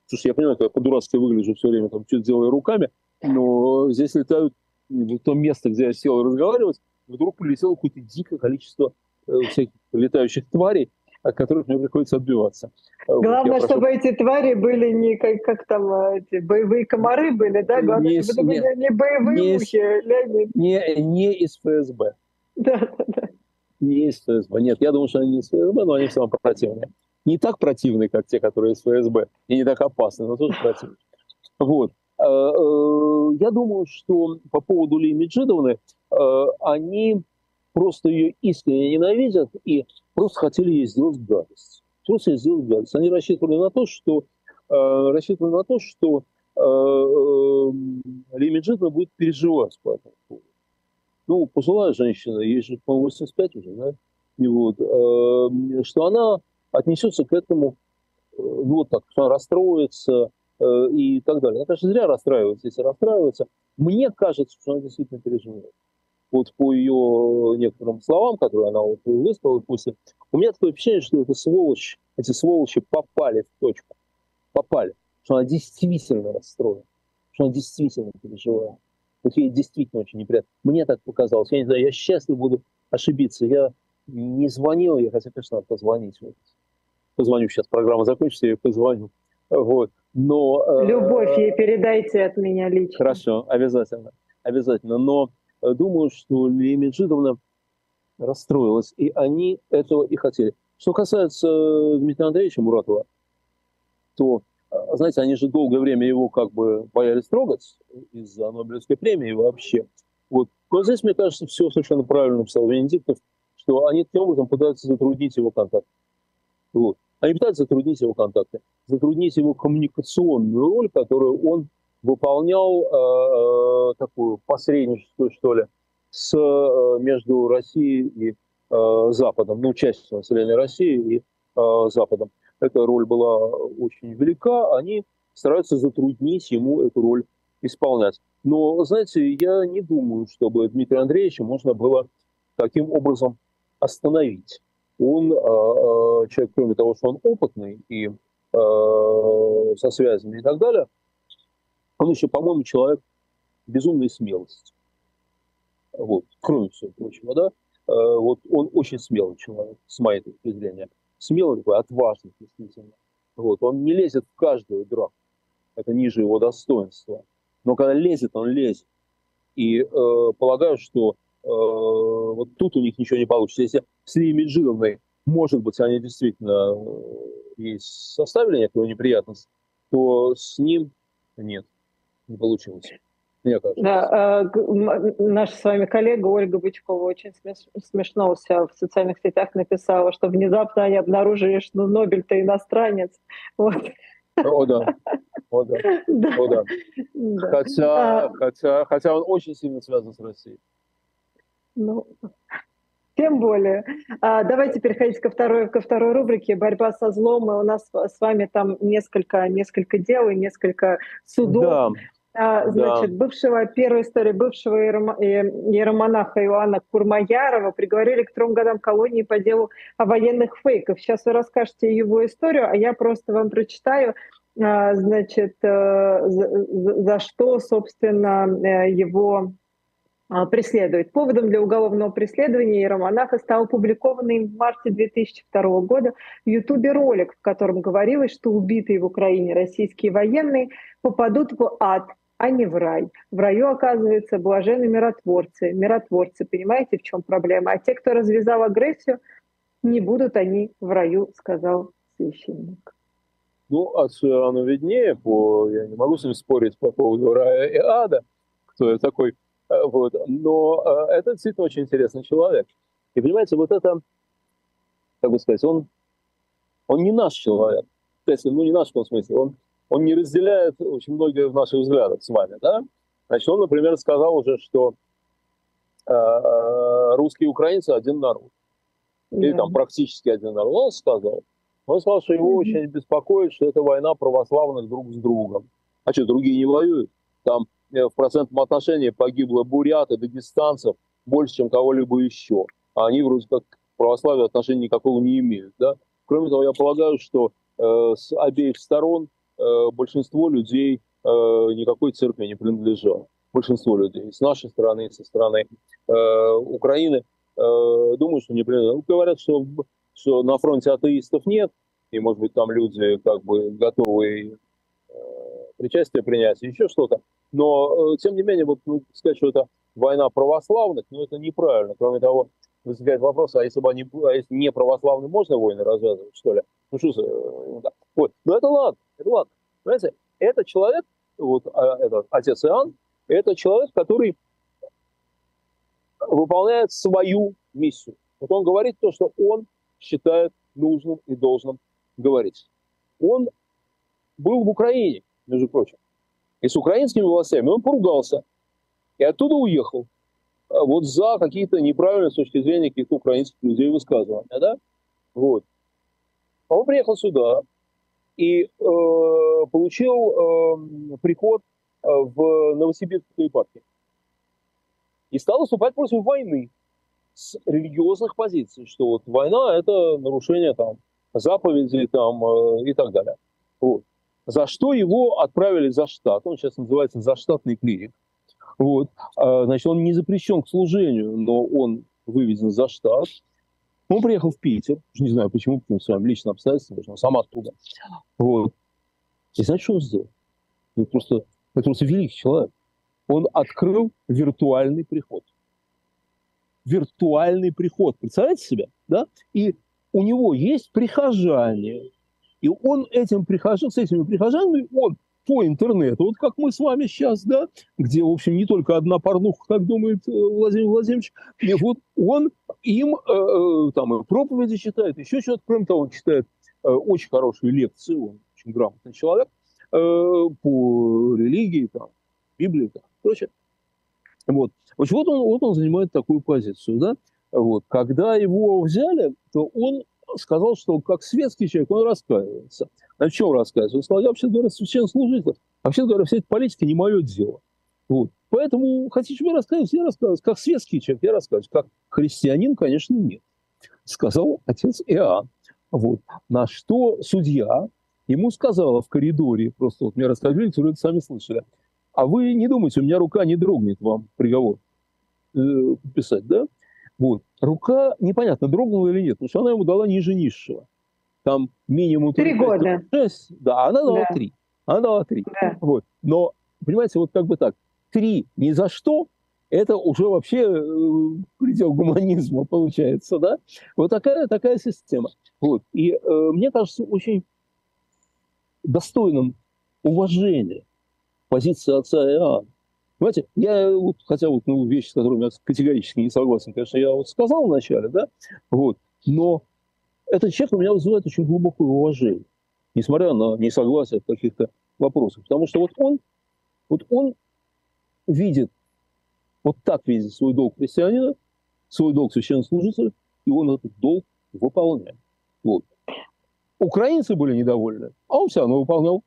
S3: слушай, я понимаю, что я по-дурацки выгляжу все время, там, что-то делаю руками, но здесь летают в то место, где я сел разговаривать, вдруг полетело какое-то дикое количество э, всяких летающих тварей, от которых мне приходится отбиваться.
S2: Главное, вот, чтобы прошу... эти твари были не как, как там а, эти боевые комары были, да? Главное, не, чтобы не, были не боевые не мухи, Леонид.
S3: Не, не из ФСБ.
S2: Да, да, да.
S3: Не ФСБ. Нет, я думаю, что они не из ФСБ, но они все равно противные. Не так противные, как те, которые из ФСБ, и не так опасные, но тоже противные. Вот. Э, э, я думаю, что по поводу Ли Меджидовны, э, они просто ее искренне ненавидят и просто хотели ей сделать гадость. трусили сделать гадость. Они рассчитывали на то, что, рассчитывали на то, что э, Лимиджитова будет переживать по этому поводу. Ну, пожилая женщина, ей же, по-моему, 85 уже, да? И вот, э, что она отнесется к этому, э, ну, вот так, что она расстроится э, и так далее. Она, конечно, зря расстраивается, если расстраивается. Мне кажется, что она действительно переживает вот по ее некоторым словам, которые она вот высказала после, у меня такое впечатление, что это сволочь, эти сволочи попали в точку. Попали. Что она действительно расстроена. Что она действительно переживает. Ей действительно очень неприятно. Мне так показалось. Я не знаю, я счастлив буду ошибиться. Я не звонил, я хотя, конечно, надо позвонить. Вот. Позвоню сейчас, программа закончится, я позвоню. Вот. Но,
S2: э, Любовь ей передайте от меня лично.
S3: Хорошо, обязательно. Обязательно. Но Э, думаю, что Лилия Меджидовна расстроилась, и они этого и хотели. Что касается э, Дмитрия Андреевича Муратова, то, знаете, они же долгое время его как бы боялись трогать из-за Нобелевской премии вообще. Вот. Но здесь, мне кажется, все совершенно правильно написал Венедиктов, что они таким образом пытаются затруднить его контакт. Вот. Они пытаются затруднить его контакты, затруднить его коммуникационную роль, которую он выполнял э, такую посредническую, что ли, с, между Россией и э, Западом, ну, частью населения России и э, Западом. Эта роль была очень велика, они стараются затруднить ему эту роль исполнять. Но, знаете, я не думаю, чтобы Дмитрия Андреевича можно было таким образом остановить. Он, э, э, человек, кроме того, что он опытный и э, со связями и так далее, он еще, по-моему, человек безумной смелости. Вот, кроме всего прочего, да. Вот он очень смелый человек, с моей точки зрения. Смелый такой, отважный, действительно. Вот, он не лезет в каждую драку. Это ниже его достоинства. Но когда лезет, он лезет. И э, полагаю, что э, вот тут у них ничего не получится. Если с Лией Меджидовной, может быть, они действительно э, и составили некую неприятность, то с ним нет не получилось. Мне кажется.
S2: Да, э, наша с вами коллега Ольга Бычкова очень смешно у себя в социальных сетях написала, что внезапно они обнаружили, что Нобель-то иностранец. Вот.
S3: О, да. О, да. да. О, да. да. Хотя, а... хотя, хотя он очень сильно связан с Россией.
S2: Ну, тем более. А, давайте переходить ко второй, ко второй рубрике «Борьба со злом». И у нас с вами там несколько, несколько дел и несколько судов. Да. А, значит, да. бывшего, первая история бывшего иеромонаха Иоанна Курмаярова приговорили к трем годам колонии по делу о военных фейках. Сейчас вы расскажете его историю, а я просто вам прочитаю, а, значит, э, за, за что, собственно, э, его а, преследует. Поводом для уголовного преследования иеромонаха стал опубликованный в марте 2002 года в Ютубе ролик, в котором говорилось, что убитые в Украине российские военные попадут в ад а не в рай. В раю, оказывается, блажены миротворцы. Миротворцы, понимаете, в чем проблема? А те, кто развязал агрессию, не будут они в раю, сказал священник.
S3: Ну, отцу оно виднее, по, я не могу с ним спорить по поводу рая и ада, кто я такой. Э, вот. Но э, это действительно очень интересный человек. И понимаете, вот это, как бы сказать, он, он не наш человек. Есть, ну, не наш в том смысле, он он не разделяет очень многие наших взглядов с вами, да? Значит, он, например, сказал уже, что э, э русские и украинцы один народ. Или там практически один народ. Он сказал. Он сказал, что его mm-hmm. очень беспокоит, что это война православных друг с другом. А что, другие не воюют? Там э, в процентном отношении погибло бурят и дагестанцев больше, чем кого-либо еще. А они вроде как к православию отношения никакого не имеют. Да? Кроме того, я полагаю, что э, с обеих сторон большинство людей э, никакой церкви не принадлежало. Большинство людей с нашей стороны, со стороны э, Украины думаю, что не принадлежат. Ну, говорят, что, что на фронте атеистов нет, и, может быть, там люди как бы готовы причастие принять, еще что-то. Но, тем не менее, вот ну, сказать, что это война православных, ну, это неправильно. Кроме того, возникает вопрос, а если бы они, а если не православные, можно войны развязывать, что ли? Ну, что за... Вот. Но это ладно. Это ладно. Понимаете, это человек, вот а, этот отец Иоанн, это человек, который выполняет свою миссию. Вот он говорит то, что он считает нужным и должным говорить, он был в Украине, между прочим, и с украинскими властями он поругался, и оттуда уехал. А вот за какие-то неправильные с точки зрения каких-то украинских людей высказывания, да? Вот. А он приехал сюда и э, получил э, приход э, в Новосибирскую епархию. И стал выступать против войны с религиозных позиций, что вот война – это нарушение там, заповедей там, э, и так далее. Вот. За что его отправили за штат. Он сейчас называется заштатный клирик. Вот. А, значит, он не запрещен к служению, но он выведен за штат. Он приехал в Питер, не знаю почему, по своим личным обстоятельствам, он сам оттуда. Вот. И знаете, что он сделал? Это просто, это просто великий человек. Он открыл виртуальный приход. Виртуальный приход. Представляете себе? Да? И у него есть прихожане. И он этим прихожан, с этими прихожанами, он по интернету, вот как мы с вами сейчас, да, где, в общем, не только одна порнуха, как думает э, Владимир Владимирович, и вот он им э, э там и проповеди читает, еще что-то, кроме того, он читает э, очень хорошие лекции, он очень грамотный человек э, по религии, там, Библии, там, прочее. Вот. вот он, вот он занимает такую позицию, да, вот. Когда его взяли, то он сказал, что как светский человек он раскаивается. На чем рассказывать? Он сказал, я вообще говоря, священнослужитель. Вообще говоря, вся эта политика не мое дело. Вот. Поэтому хотите мне рассказывать, я рассказываю. Как светский человек я рассказываю. Как христианин, конечно, нет. Сказал отец Иоанн. Вот. На что судья ему сказала в коридоре, просто вот мне рассказали, которые это сами слышали, а вы не думайте, у меня рука не дрогнет вам приговор э, писать, да? Вот. Рука, непонятно, дрогнула или нет, потому что она ему дала ниже низшего там минимум...
S2: Три года.
S3: 6, да, она дала три. Да. Она дала три. Да. Вот. Но, понимаете, вот как бы так, три ни за что, это уже вообще э, предел гуманизма получается, да? Вот такая, такая система. Вот. И э, мне кажется, очень достойным уважения позиция отца Иоанна. Понимаете, я вот, хотя вот ну, вещи, с которыми я категорически не согласен, конечно, я вот сказал вначале, да, вот, но этот человек у меня вызывает очень глубокое уважение, несмотря на несогласие в каких-то вопросах. Потому что вот он, вот он видит, вот так видит свой долг христианина, свой долг священнослужителя, и он этот долг выполняет. Вот. Украинцы были недовольны, а он все равно выполнял.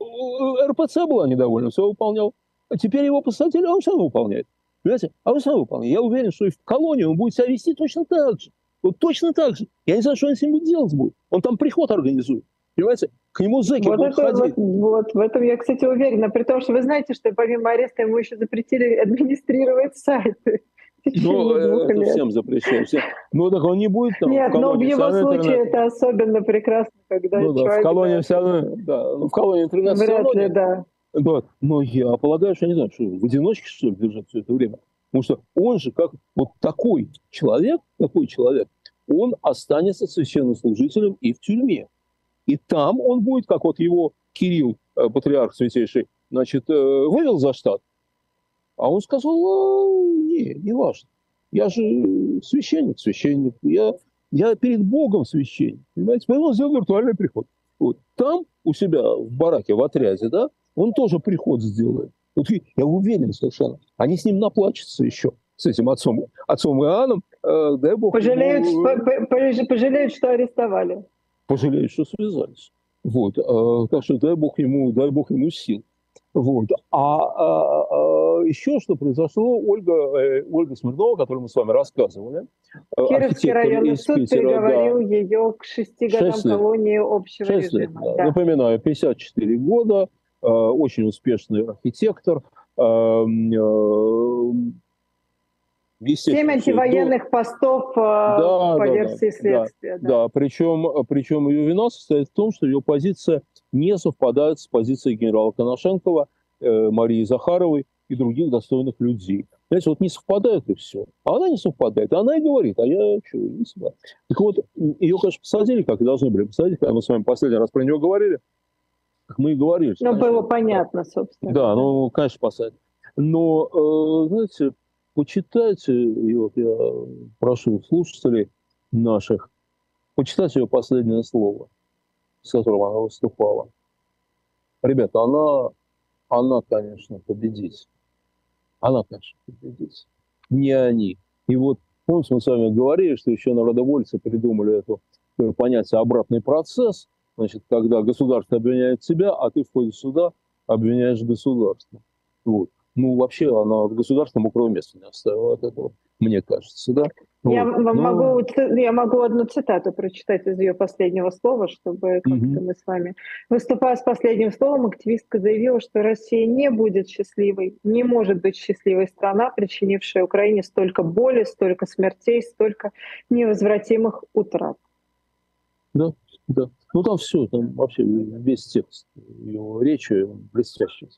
S3: РПЦ была недовольна, все выполнял. А теперь его посадили, а он все равно выполняет. Понимаете? А он все равно выполняет. Я уверен, что и в колонии он будет себя вести точно так же. Вот точно так же. Я не знаю, что он с ним делать будет. Он там приход организует. Понимаете? К нему зэки
S2: вот
S3: будут это,
S2: ходить. Вот, вот в этом я, кстати, уверена. При том, что вы знаете, что помимо ареста ему еще запретили администрировать сайты.
S3: Ну, это всем запрещаем. Всем. Ну, так он не будет там
S2: Нет, в но в его случае интернет. это особенно прекрасно, когда
S3: ну, да, в колонии да, все равно, да, ну, в колонии интернет
S2: Вряд
S3: все равно
S2: ли, да.
S3: да. Но я полагаю, что, не знаю, что в одиночке, что ли, держать все это время. Потому что он же как вот такой человек, такой человек, он останется священнослужителем и в тюрьме. И там он будет, как вот его Кирилл, э, патриарх святейший, значит, э, вывел за штат. А он сказал, «А, не, не важно. Я же священник, священник. Я, я перед Богом священник. Понимаете? Поэтому он сделал виртуальный приход. Вот. Там у себя в бараке, в отряде, да, он тоже приход сделает. Я уверен совершенно. Они с ним наплачутся еще с этим отцом, отцом Иоанном, э, дай бог.
S2: Пожалеют, ему... по, пожалеют, что арестовали.
S3: Пожалеют, что связались. Вот. Э, так что дай бог ему, дай бог ему сил. Вот. А, а, а еще что произошло, Ольга, э, Ольга Смирнова, которую мы с вами рассказывали.
S2: Э, Кировский районный суд Питера, приговорил да, ее к шести годам колонии общего 6 режима.
S3: Лет, да. Да. Напоминаю, 54 года, э, очень успешный архитектор, э, э,
S2: Семь антивоенных до... постов э, да, по да, версии следствия.
S3: Да, да. да. Причем, причем ее вина состоит в том, что ее позиция не совпадает с позицией генерала Коношенкова, э, Марии Захаровой и других достойных людей. Знаете, вот не совпадает и все. А она не совпадает. Она и говорит, а я что, не совпадаю. Так вот, ее, конечно, посадили, как и должны были посадить, когда мы с вами последний раз про нее говорили. Как мы и говорили.
S2: Ну, было понятно, собственно.
S3: Да, ну, конечно, посадили. Но, э, знаете, почитайте, и вот я прошу слушателей наших, почитать ее последнее слово. с которым она выступала. Ребята, она, она, конечно, победитель. Она, конечно, победитель. Не они. И вот, помните, мы с вами говорили, что еще народовольцы придумали это понятие «обратный процесс», значит, когда государство обвиняет тебя, а ты в ходе суда обвиняешь государство. Вот. Ну, вообще, она в государстве мокрого места не оставила от этого, мне кажется, да?
S2: Я, вот. Ну, могу, я могу одну цитату прочитать из ее последнего слова, чтобы как-то угу. мы с вами... Выступая с последним словом, активистка заявила, что Россия не будет счастливой, не может быть счастливой страна, причинившая Украине столько боли, столько смертей, столько невозвратимых утрат.
S3: Да, да. Ну там все, там вообще весь текст его речи блестящий.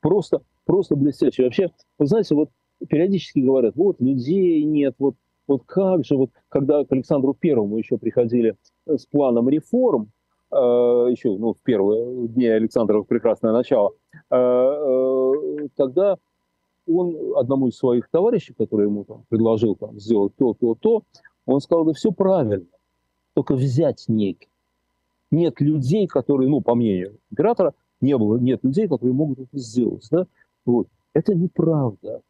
S3: Просто, просто блестящий. Вообще, вы знаете, вот периодически говорят, вот людей нет, вот, вот как же, вот когда к Александру Первому еще приходили с планом реформ, э, еще ну, в первые дни Александра прекрасное начало, э, э, тогда он одному из своих товарищей, который ему там, предложил там, сделать то, то, то, он сказал, да все правильно, только взять некий. Нет людей, которые, ну, по мнению императора, не было, нет людей, которые могут это сделать. Да? Вот. Это неправда.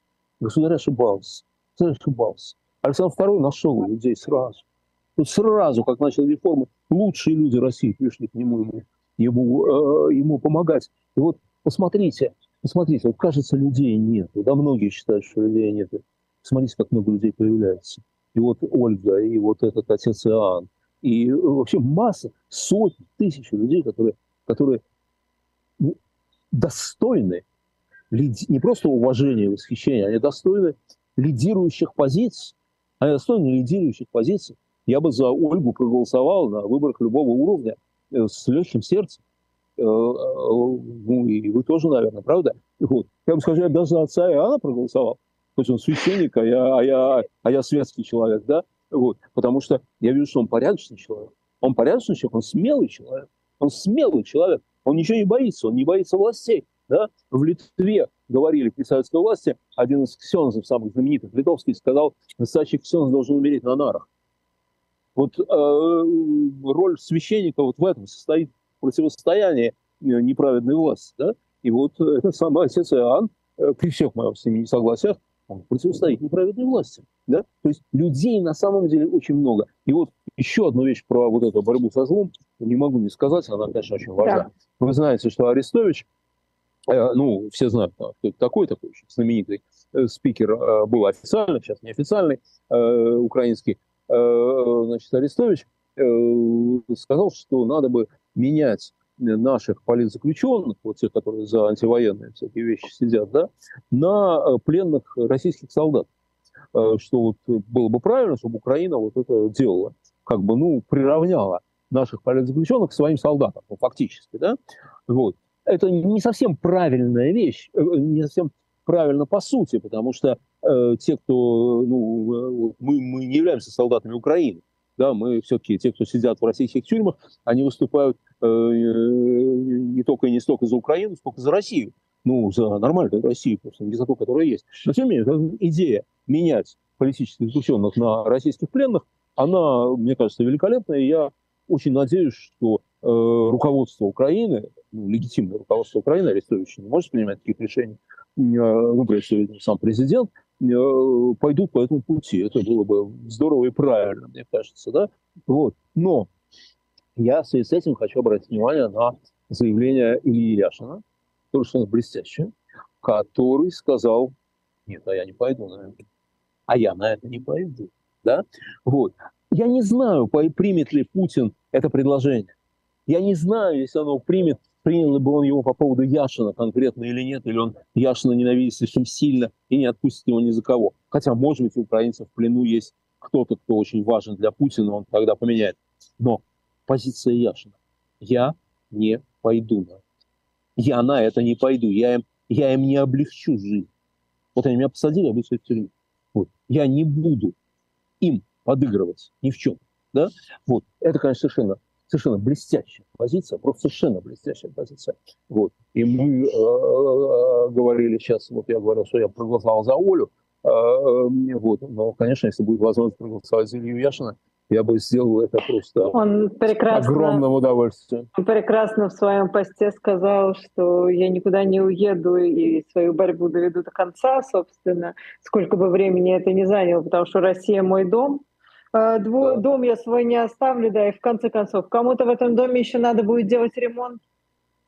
S3: Государь ошибался. Государь ошибался. Александр II нашел людей сразу. Вот сразу, как начал реформы, лучшие люди России пришли к нему, ему, ему, э, ему помогать. И вот посмотрите, посмотрите, вот кажется, людей нет. Да, многие считают, что людей нет. Посмотрите, как много людей появляется. И вот Ольга, и вот этот отец Иоанн, и вообще масса, сотни, тысячи людей, которые, которые ну, достойны не просто уважения и восхищения, они достойны лидирующих позиций. Они достойны лидирующих позиций. Я бы за Ольгу проголосовал на выборах любого уровня э, с легким сердцем. Э, э, ну, и вы тоже, наверное, правда? Вот. Я бы скажу, я даже за отца Иоанна проголосовал. Хоть он священник, а я, а я, а я светский человек, да? Вот. Потому что я вижу, что он порядочный человек. Он порядочный человек, он смелый человек. Он смелый человек. Он ничего не боится, он не боится властей. Да? В Литве говорили при советской власти, один из ксензов, самых знаменитых, литовский, сказал, настоящий ксенз должен умереть на нарах. Вот э, роль священника вот в этом состоит противостояние э, неправедной власти. Да? И вот этот самый отец Иоанн, э, при всех моих с ними несогласиях, он противостоит неправедной власти. Да? То есть людей на самом деле очень много. И вот еще одну вещь про вот эту борьбу со злом, не могу не сказать, она, конечно, очень важна. Да. Вы знаете, что Арестович, э, ну, все знают, кто это такой, такой знаменитый э, спикер, э, был официально, сейчас неофициальный, украинский, значит, Арестович сказал, что надо бы менять наших политзаключенных, вот тех, которые за антивоенные всякие вещи сидят, да, на пленных российских солдат. Что вот было бы правильно, чтобы Украина вот это делала как бы, ну, приравняла наших политзаключенных к своим солдатам, ну, фактически, да, вот. Это не совсем правильная вещь, э, не совсем правильно по сути, потому что э, те, кто, ну, э, мы, мы не являемся солдатами Украины, да, мы все-таки, те, кто сидят в российских тюрьмах, они выступают э, не только и не столько за Украину, сколько за Россию, ну, за нормальную Россию, просто не за ту, которая есть. Но тем не менее, идея менять политических заключенных на российских пленных она, мне кажется, великолепная. И я очень надеюсь, что руководство Украины, ну, легитимное руководство Украины, Арестович не может принимать таких решений, э, ну, прежде всего, сам президент, э, пойдут по этому пути. Это было бы здорово и правильно, мне кажется, да? Вот. Но я в связи с этим хочу обратить внимание на заявление Ильи Яшина, совершенно блестящее, который сказал, нет, а я не пойду на это. А я на это не пойду да, вот. Я не знаю, примет ли Путин это предложение. Я не знаю, если оно примет, принял бы он его по поводу Яшина конкретно или нет, или он Яшина ненавидит слишком сильно и не отпустит его ни за кого. Хотя, может быть, у украинцев в плену есть кто-то, кто очень важен для Путина, он тогда поменяет. Но позиция Яшина. Я не пойду на это. Я на это не пойду. Я им, я им не облегчу жизнь. Вот они меня посадили, а вы в тюрьму. Вот. Я не буду им подыгрывать ни в чем. Да? Вот. Это, конечно, совершенно, совершенно блестящая позиция, просто совершенно блестящая позиция. Вот. И мы э, э, говорили сейчас, вот я говорил, что я проголосовал за Олю, э, вот. но, конечно, если будет возможность проголосовать за Илью Яшина, я бы сделал это просто
S2: он прекрасно,
S3: огромным удовольствием.
S2: Он прекрасно в своем посте сказал, что я никуда не уеду и свою борьбу доведу до конца, собственно, сколько бы времени это ни заняло, потому что Россия мой дом. А, дво. Дом я свой не оставлю, да, и в конце концов, кому-то в этом доме еще надо будет делать ремонт.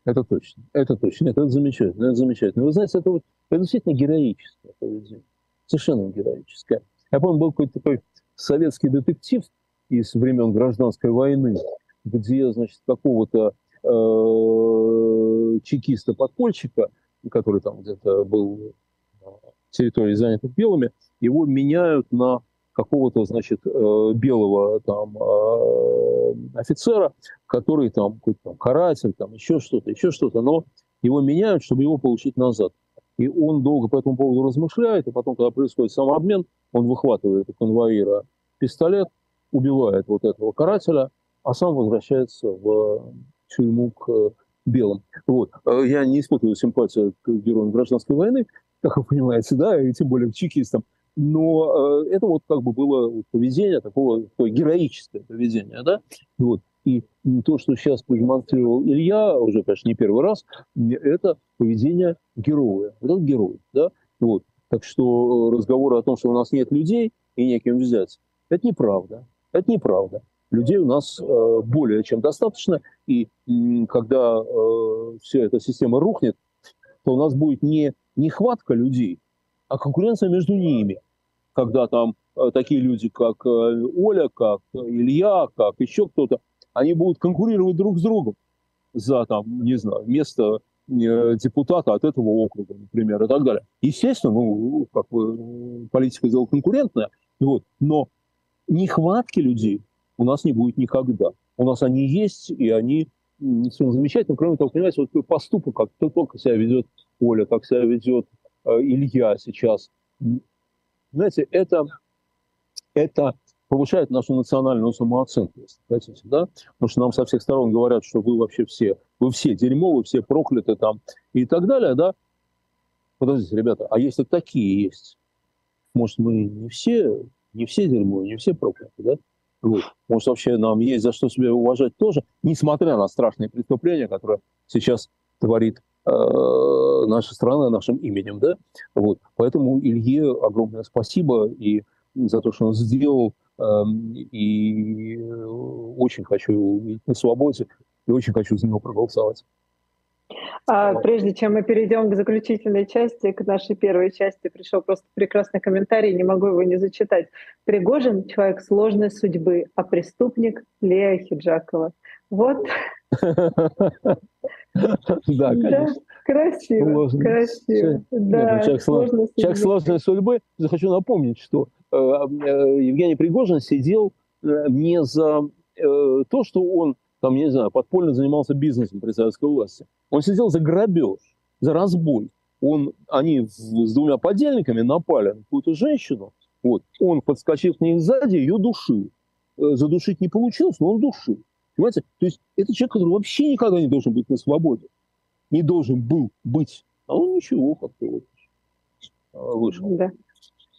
S3: Это точно, это точно, это замечательно, это замечательно. Вы знаете, это, вот, это действительно героическое поведение, совершенно героическое. Я помню, был какой-то такой советский детектив из времен гражданской войны, где, значит, какого-то э, чекиста-подпольщика, который там где-то был на территории, занятой белыми, его меняют на какого-то, значит, э, белого там э, офицера, который там какой-то там каратель, там еще что-то, еще что-то, но его меняют, чтобы его получить назад. И он долго по этому поводу размышляет, и потом, когда происходит самообмен, он выхватывает у конвоира пистолет, убивает вот этого карателя, а сам возвращается в тюрьму к белым. Вот. Я не испытываю симпатию к героям гражданской войны, как вы понимаете, да, и тем более к чекистам. Но э, это вот как бы было поведение, такого, такое героическое поведение, да. Вот. И то, что сейчас продемонстрировал Илья, уже, конечно, не первый раз, это поведение героя. Вот герой, да. Вот. Так что разговоры о том, что у нас нет людей и неким взять, это неправда. Это неправда. Людей у нас э, более чем достаточно, и э, когда э, вся эта система рухнет, то у нас будет не нехватка людей, а конкуренция между ними. Когда там э, такие люди, как э, Оля, как Илья, как еще кто-то, они будут конкурировать друг с другом за, там, не знаю, место э, депутата от этого округа, например, и так далее. Естественно, ну, как бы политика дело конкурентная, вот, но нехватки людей у нас не будет никогда. У нас они есть, и они совершенно замечательно. Кроме того, понимаете, вот такой поступок, как то только себя ведет Оля, как себя ведет э, Илья сейчас. Знаете, это, это повышает нашу национальную самооценку, если хотите, да? Потому что нам со всех сторон говорят, что вы вообще все, вы все дерьмо, вы все прокляты там и так далее, да? Подождите, ребята, а если такие есть, может, мы не все не все дерьмо, не все прокляты, да? Вот. Может, вообще нам есть за что себя уважать тоже, несмотря на страшные преступления, которые сейчас творит э, наша страна нашим именем, да? Вот. Поэтому Илье огромное спасибо и за то, что он сделал, э, и очень хочу увидеть на свободе, и очень хочу за него проголосовать.
S2: А, прежде чем мы перейдем к заключительной части, к нашей первой части, пришел просто прекрасный комментарий, не могу его не зачитать. Пригожин — человек сложной судьбы, а преступник — Лея Хиджакова. Вот.
S3: Да, конечно.
S2: Красиво, красиво.
S3: Да, человек, сложной человек сложной судьбы. Хочу напомнить, что э, э, Евгений Пригожин сидел э, не за то, что он там, я не знаю, подпольно занимался бизнесом при советской власти. Он сидел за грабеж, за разбой. Он, они с двумя подельниками напали на какую-то женщину, вот, он, подскочив к ней сзади, ее душил. Э, задушить не получилось, но он душил. Понимаете? То есть это человек, который вообще никогда не должен быть на свободе. Не должен был быть. А он ничего как-то вот а, вышел.
S2: Да.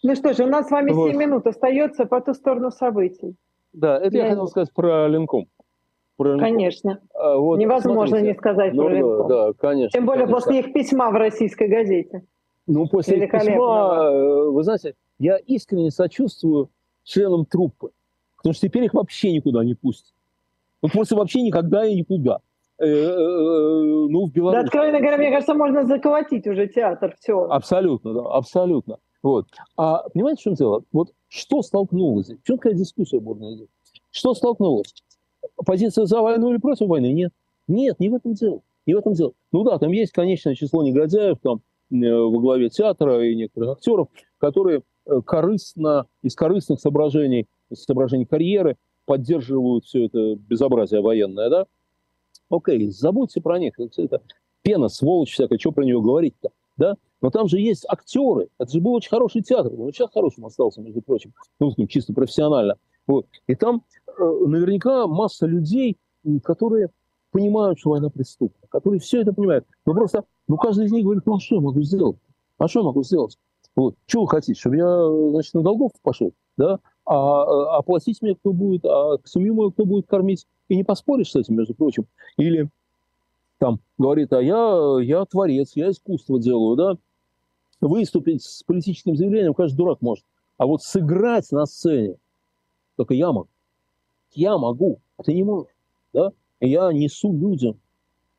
S2: Ну что ж, у нас с вами вот. 7 минут остается по ту сторону событий.
S3: Да, это я, я хотел сказать про Ленком
S2: про Конечно. А, вот, Невозможно смотрите. не сказать ну, про Ленком.
S3: Да, конечно.
S2: Тем более
S3: конечно.
S2: после их письма в российской газете.
S3: Ну, после их письма, э, вы знаете, я искренне сочувствую членам труппы. Потому что теперь их вообще никуда не пустят. Ну, просто вообще никогда и никуда. Э, э,
S2: ну, в Беларуси. Да, откровенно говоря, мне кажется, можно заколотить уже театр. Все.
S3: Абсолютно, да, абсолютно. Вот. А понимаете, в чем дело? Вот что столкнулось? В чем такая дискуссия бурная идет? Что столкнулось? Позиция за войну или против войны? Нет. Нет, не в этом дело. Не в этом дело. Ну да, там есть конечное число негодяев там, э, во главе театра и некоторых актеров, которые э, корыстно, из корыстных соображений, из соображений карьеры поддерживают все это безобразие военное, да? Окей, забудьте про них. Это пена, сволочь всякая, что про нее говорить-то, да? Но там же есть актеры. Это же был очень хороший театр. Он сейчас хорошим остался, между прочим. Ну, чисто профессионально. Вот. И там э, наверняка масса людей, которые понимают, что война преступна, которые все это понимают. Но просто, ну, каждый из них говорит, ну, а что я могу сделать? А что я могу сделать? Вот. Что вы хотите, чтобы я, значит, на долгов пошел? Да? а оплатить мне кто будет, а семью мою кто будет кормить. И не поспоришь с этим, между прочим. Или там говорит, а я, я творец, я искусство делаю, да, выступить с политическим заявлением каждый дурак может. А вот сыграть на сцене только я могу. Я могу, а ты не можешь. Да? И я несу людям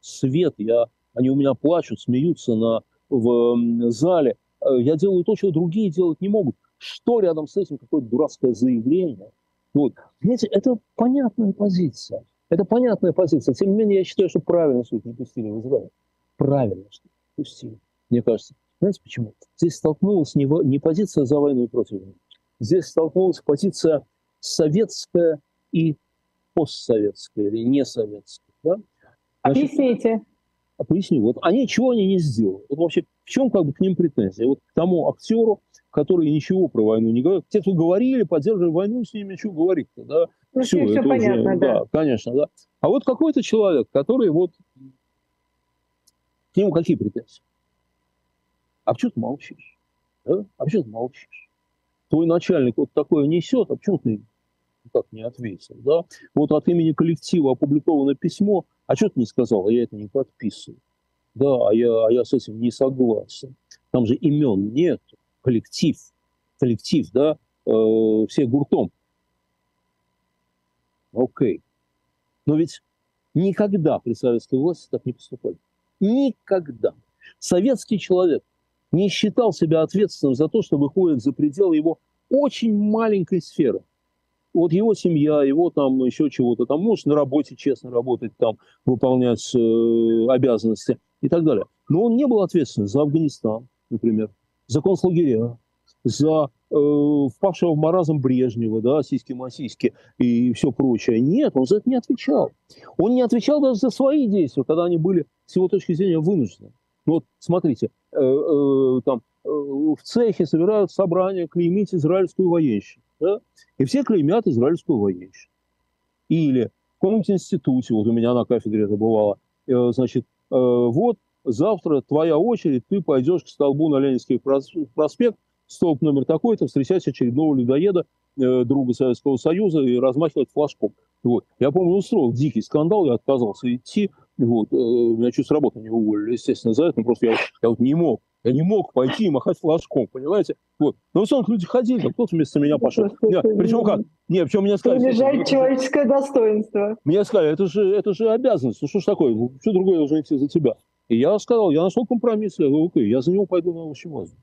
S3: свет, я, они у меня плачут, смеются на, в зале. Э, я делаю то, чего другие делать не могут. Что рядом с этим какое-то дурацкое заявление? Вот. Понимаете, это понятная позиция. Это понятная позиция. Тем не менее, я считаю, что правильно суд не пустили в Израиль. Правильно, что пустили, мне кажется. Знаете почему? Здесь столкнулась не, не позиция за войну и против войны. Здесь столкнулась позиция советская и постсоветская или несоветская. Да?
S2: Значит, Объясните.
S3: А поясню. Вот они чего они не сделали? Вот вообще в чем как бы к ним претензия? Вот к тому актеру, который ничего про войну не говорил. Те, кто говорили, поддерживали войну, с ними что говорить-то, да?
S2: Ну, все, все понятно, уже, да.
S3: да. конечно, да. А вот какой-то человек, который вот к нему какие претензии? А почему ты молчишь? Да? А почему ты молчишь? Твой начальник вот такое несет, а почему ты так не ответил? Да? Вот от имени коллектива опубликовано письмо, а что ты не сказал, а я это не подписываю. Да, а я, а я с этим не согласен. Там же имен нет, коллектив, коллектив, да, э, все гуртом. Окей. Но ведь никогда при советской власти так не поступали. Никогда. Советский человек – не считал себя ответственным за то, что выходит за пределы его очень маленькой сферы. Вот его семья, его там еще чего-то, там может на работе честно работать, там выполнять э, обязанности и так далее. Но он не был ответственным за Афганистан, например, за концлагеря, за э, впавшего в маразм Брежнева, да, сиськи-масиськи и все прочее. Нет, он за это не отвечал. Он не отвечал даже за свои действия, когда они были, с его точки зрения, вынуждены. Ну вот смотрите, там э, в цехе собирают собрание клеймить израильскую военщину. Да? И все клеймят израильскую военщину. Или в каком-нибудь институте, вот у меня на кафедре это бывало, э, значит, э, вот завтра твоя очередь, ты пойдешь к столбу на Ленинский проспект, столб номер такой-то, встречать очередного людоеда, э, друга Советского Союза и размахивать флажком. Вот. Я помню, устроил дикий скандал, я отказался идти, вот. Э, меня чуть с работы не уволили, естественно, за это. Ну, просто я, я вот не мог. Я не мог пойти и махать флажком, понимаете? Вот. Но в основном люди ходили, кто-то вместо меня пошел. Не, причем как? Не, причем мне сказали...
S2: Унижать человеческое достоинство.
S3: Мне сказали, это же, это же обязанность. Ну что ж такое? Что другое должен идти за тебя? И я сказал, я нашел компромисс. Я говорю, окей, я за него пойду на овощевазу.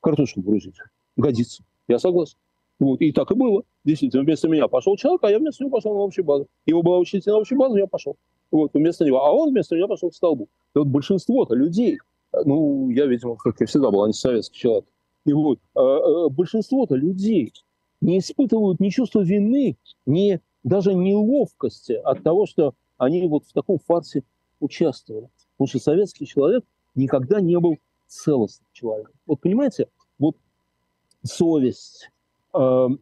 S3: Картошку грузить. Годится. Я согласен. Вот. И так и было. Действительно, вместо меня пошел человек, а я вместо него пошел на общую базу. Его было учить на общую базу, я пошел. Вот, вместо него. А он вместо меня пошел к столбу. И вот большинство-то людей, ну, я, видимо, как я всегда был антисоветский человек, и вот, а, а, большинство-то людей не испытывают ни чувства вины, ни даже неловкости от того, что они вот в таком фарсе участвовали. Потому что советский человек никогда не был целостным человеком. Вот понимаете, вот совесть, э,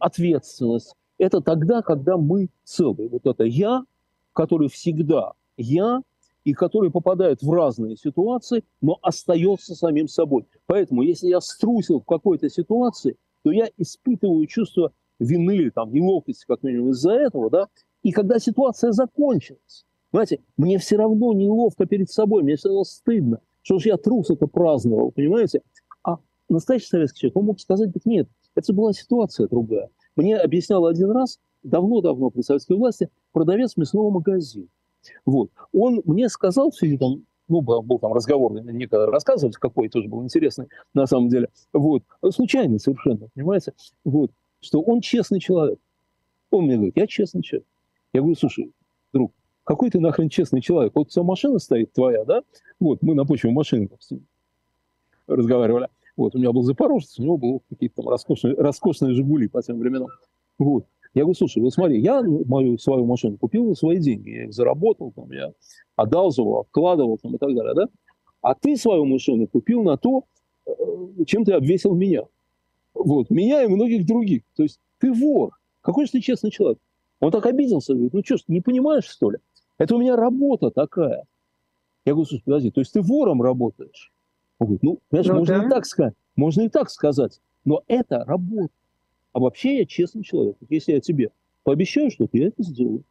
S3: ответственность. Это тогда, когда мы целые. Вот это я, который всегда я, и который попадает в разные ситуации, но остается самим собой. Поэтому, если я струсил в какой-то ситуации, то я испытываю чувство вины или там неловкости, как минимум, из-за этого, да, и когда ситуация закончилась, знаете, мне все равно неловко перед собой, мне все равно стыдно, что ж я трус это праздновал, понимаете? А настоящий советский человек, он мог сказать, нет, это была ситуация другая. Мне объяснял один раз, давно-давно при советской власти, продавец мясного магазина. Вот. Он мне сказал, все там, ну, был, там разговор, некогда рассказывать какой, тоже был интересный на самом деле, вот, случайный совершенно, понимаете, вот, что он честный человек. Он мне говорит, я честный человек. Я говорю, слушай, друг, какой ты нахрен честный человек? Вот вся машина стоит твоя, да? Вот, мы на почве машины разговаривали. Вот, у меня был Запорожец, у него был какие-то там роскошные, роскошные «Жигули» по тем временам. Вот. Я говорю, слушай, вот смотри, я мою свою машину купил на свои деньги, я их заработал, там, я одалживал, вкладывал там, и так далее, да? А ты свою машину купил на то, э, чем ты обвесил меня. Вот, меня и многих других. То есть ты вор. Какой же ты честный человек? Он так обиделся, говорит, ну что ж, не понимаешь, что ли? Это у меня работа такая. Я говорю, слушай, подожди, то есть ты вором работаешь? Он говорит, ну, понимаешь, ну, можно да. и так сказать, можно и так сказать, но это работа. А вообще я честный человек. Если я тебе пообещаю что-то, я это сделаю.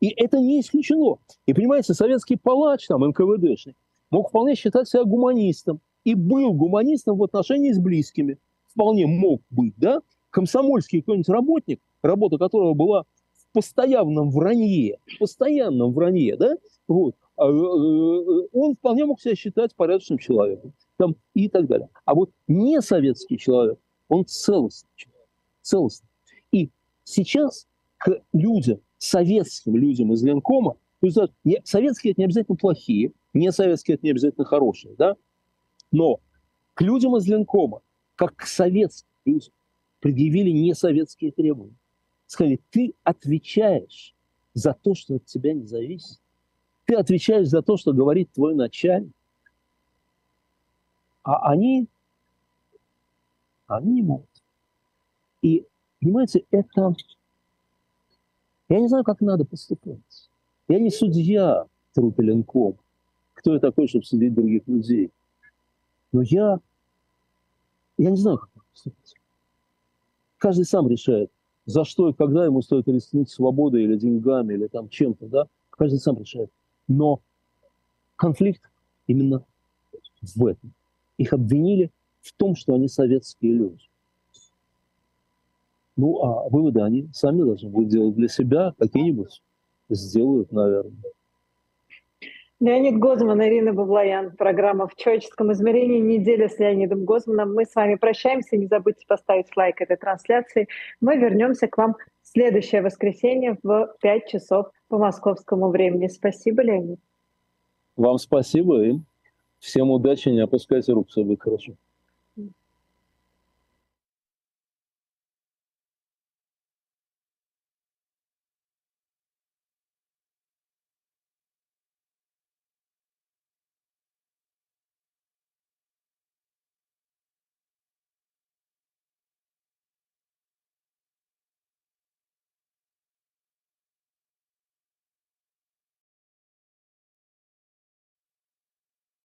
S3: И это не исключено. И, понимаете, советский палач, там, НКВДшный, мог вполне считать себя гуманистом. И был гуманистом в отношении с близкими. Вполне мог быть, да? Комсомольский какой-нибудь работник, работа которого была в постоянном вранье, постоянном вранье, да? Вот. А, э, э, он вполне мог себя считать порядочным человеком. Там, и так далее. А вот не советский человек, он целостный. Целостный. И сейчас к людям, советским людям из Ленкома, то есть, не, советские это не обязательно плохие, не советские это не обязательно хорошие, да? Но к людям из Ленкома, как к советским людям, предъявили не советские требования. Сказали, ты отвечаешь за то, что от тебя не зависит. Ты отвечаешь за то, что говорит твой начальник. А они, они не могут. И, понимаете, это... Я не знаю, как надо поступать. Я не судья трупеленком. Кто я такой, чтобы судить других людей? Но я... Я не знаю, как поступать. Каждый сам решает, за что и когда ему стоит рискнуть свободой или деньгами, или там чем-то, да? Каждый сам решает. Но конфликт именно в этом. Их обвинили в том, что они советские люди. Ну, а выводы они сами должны будут делать для себя, какие-нибудь сделают, наверное.
S2: Леонид Гозман, Ирина Баблоян. Программа «В человеческом измерении. Неделя с Леонидом Гозманом». Мы с вами прощаемся. Не забудьте поставить лайк этой трансляции. Мы вернемся к вам в следующее воскресенье в 5 часов по московскому времени. Спасибо, Леонид.
S3: Вам спасибо и всем удачи. Не опускайте рук, все будет хорошо.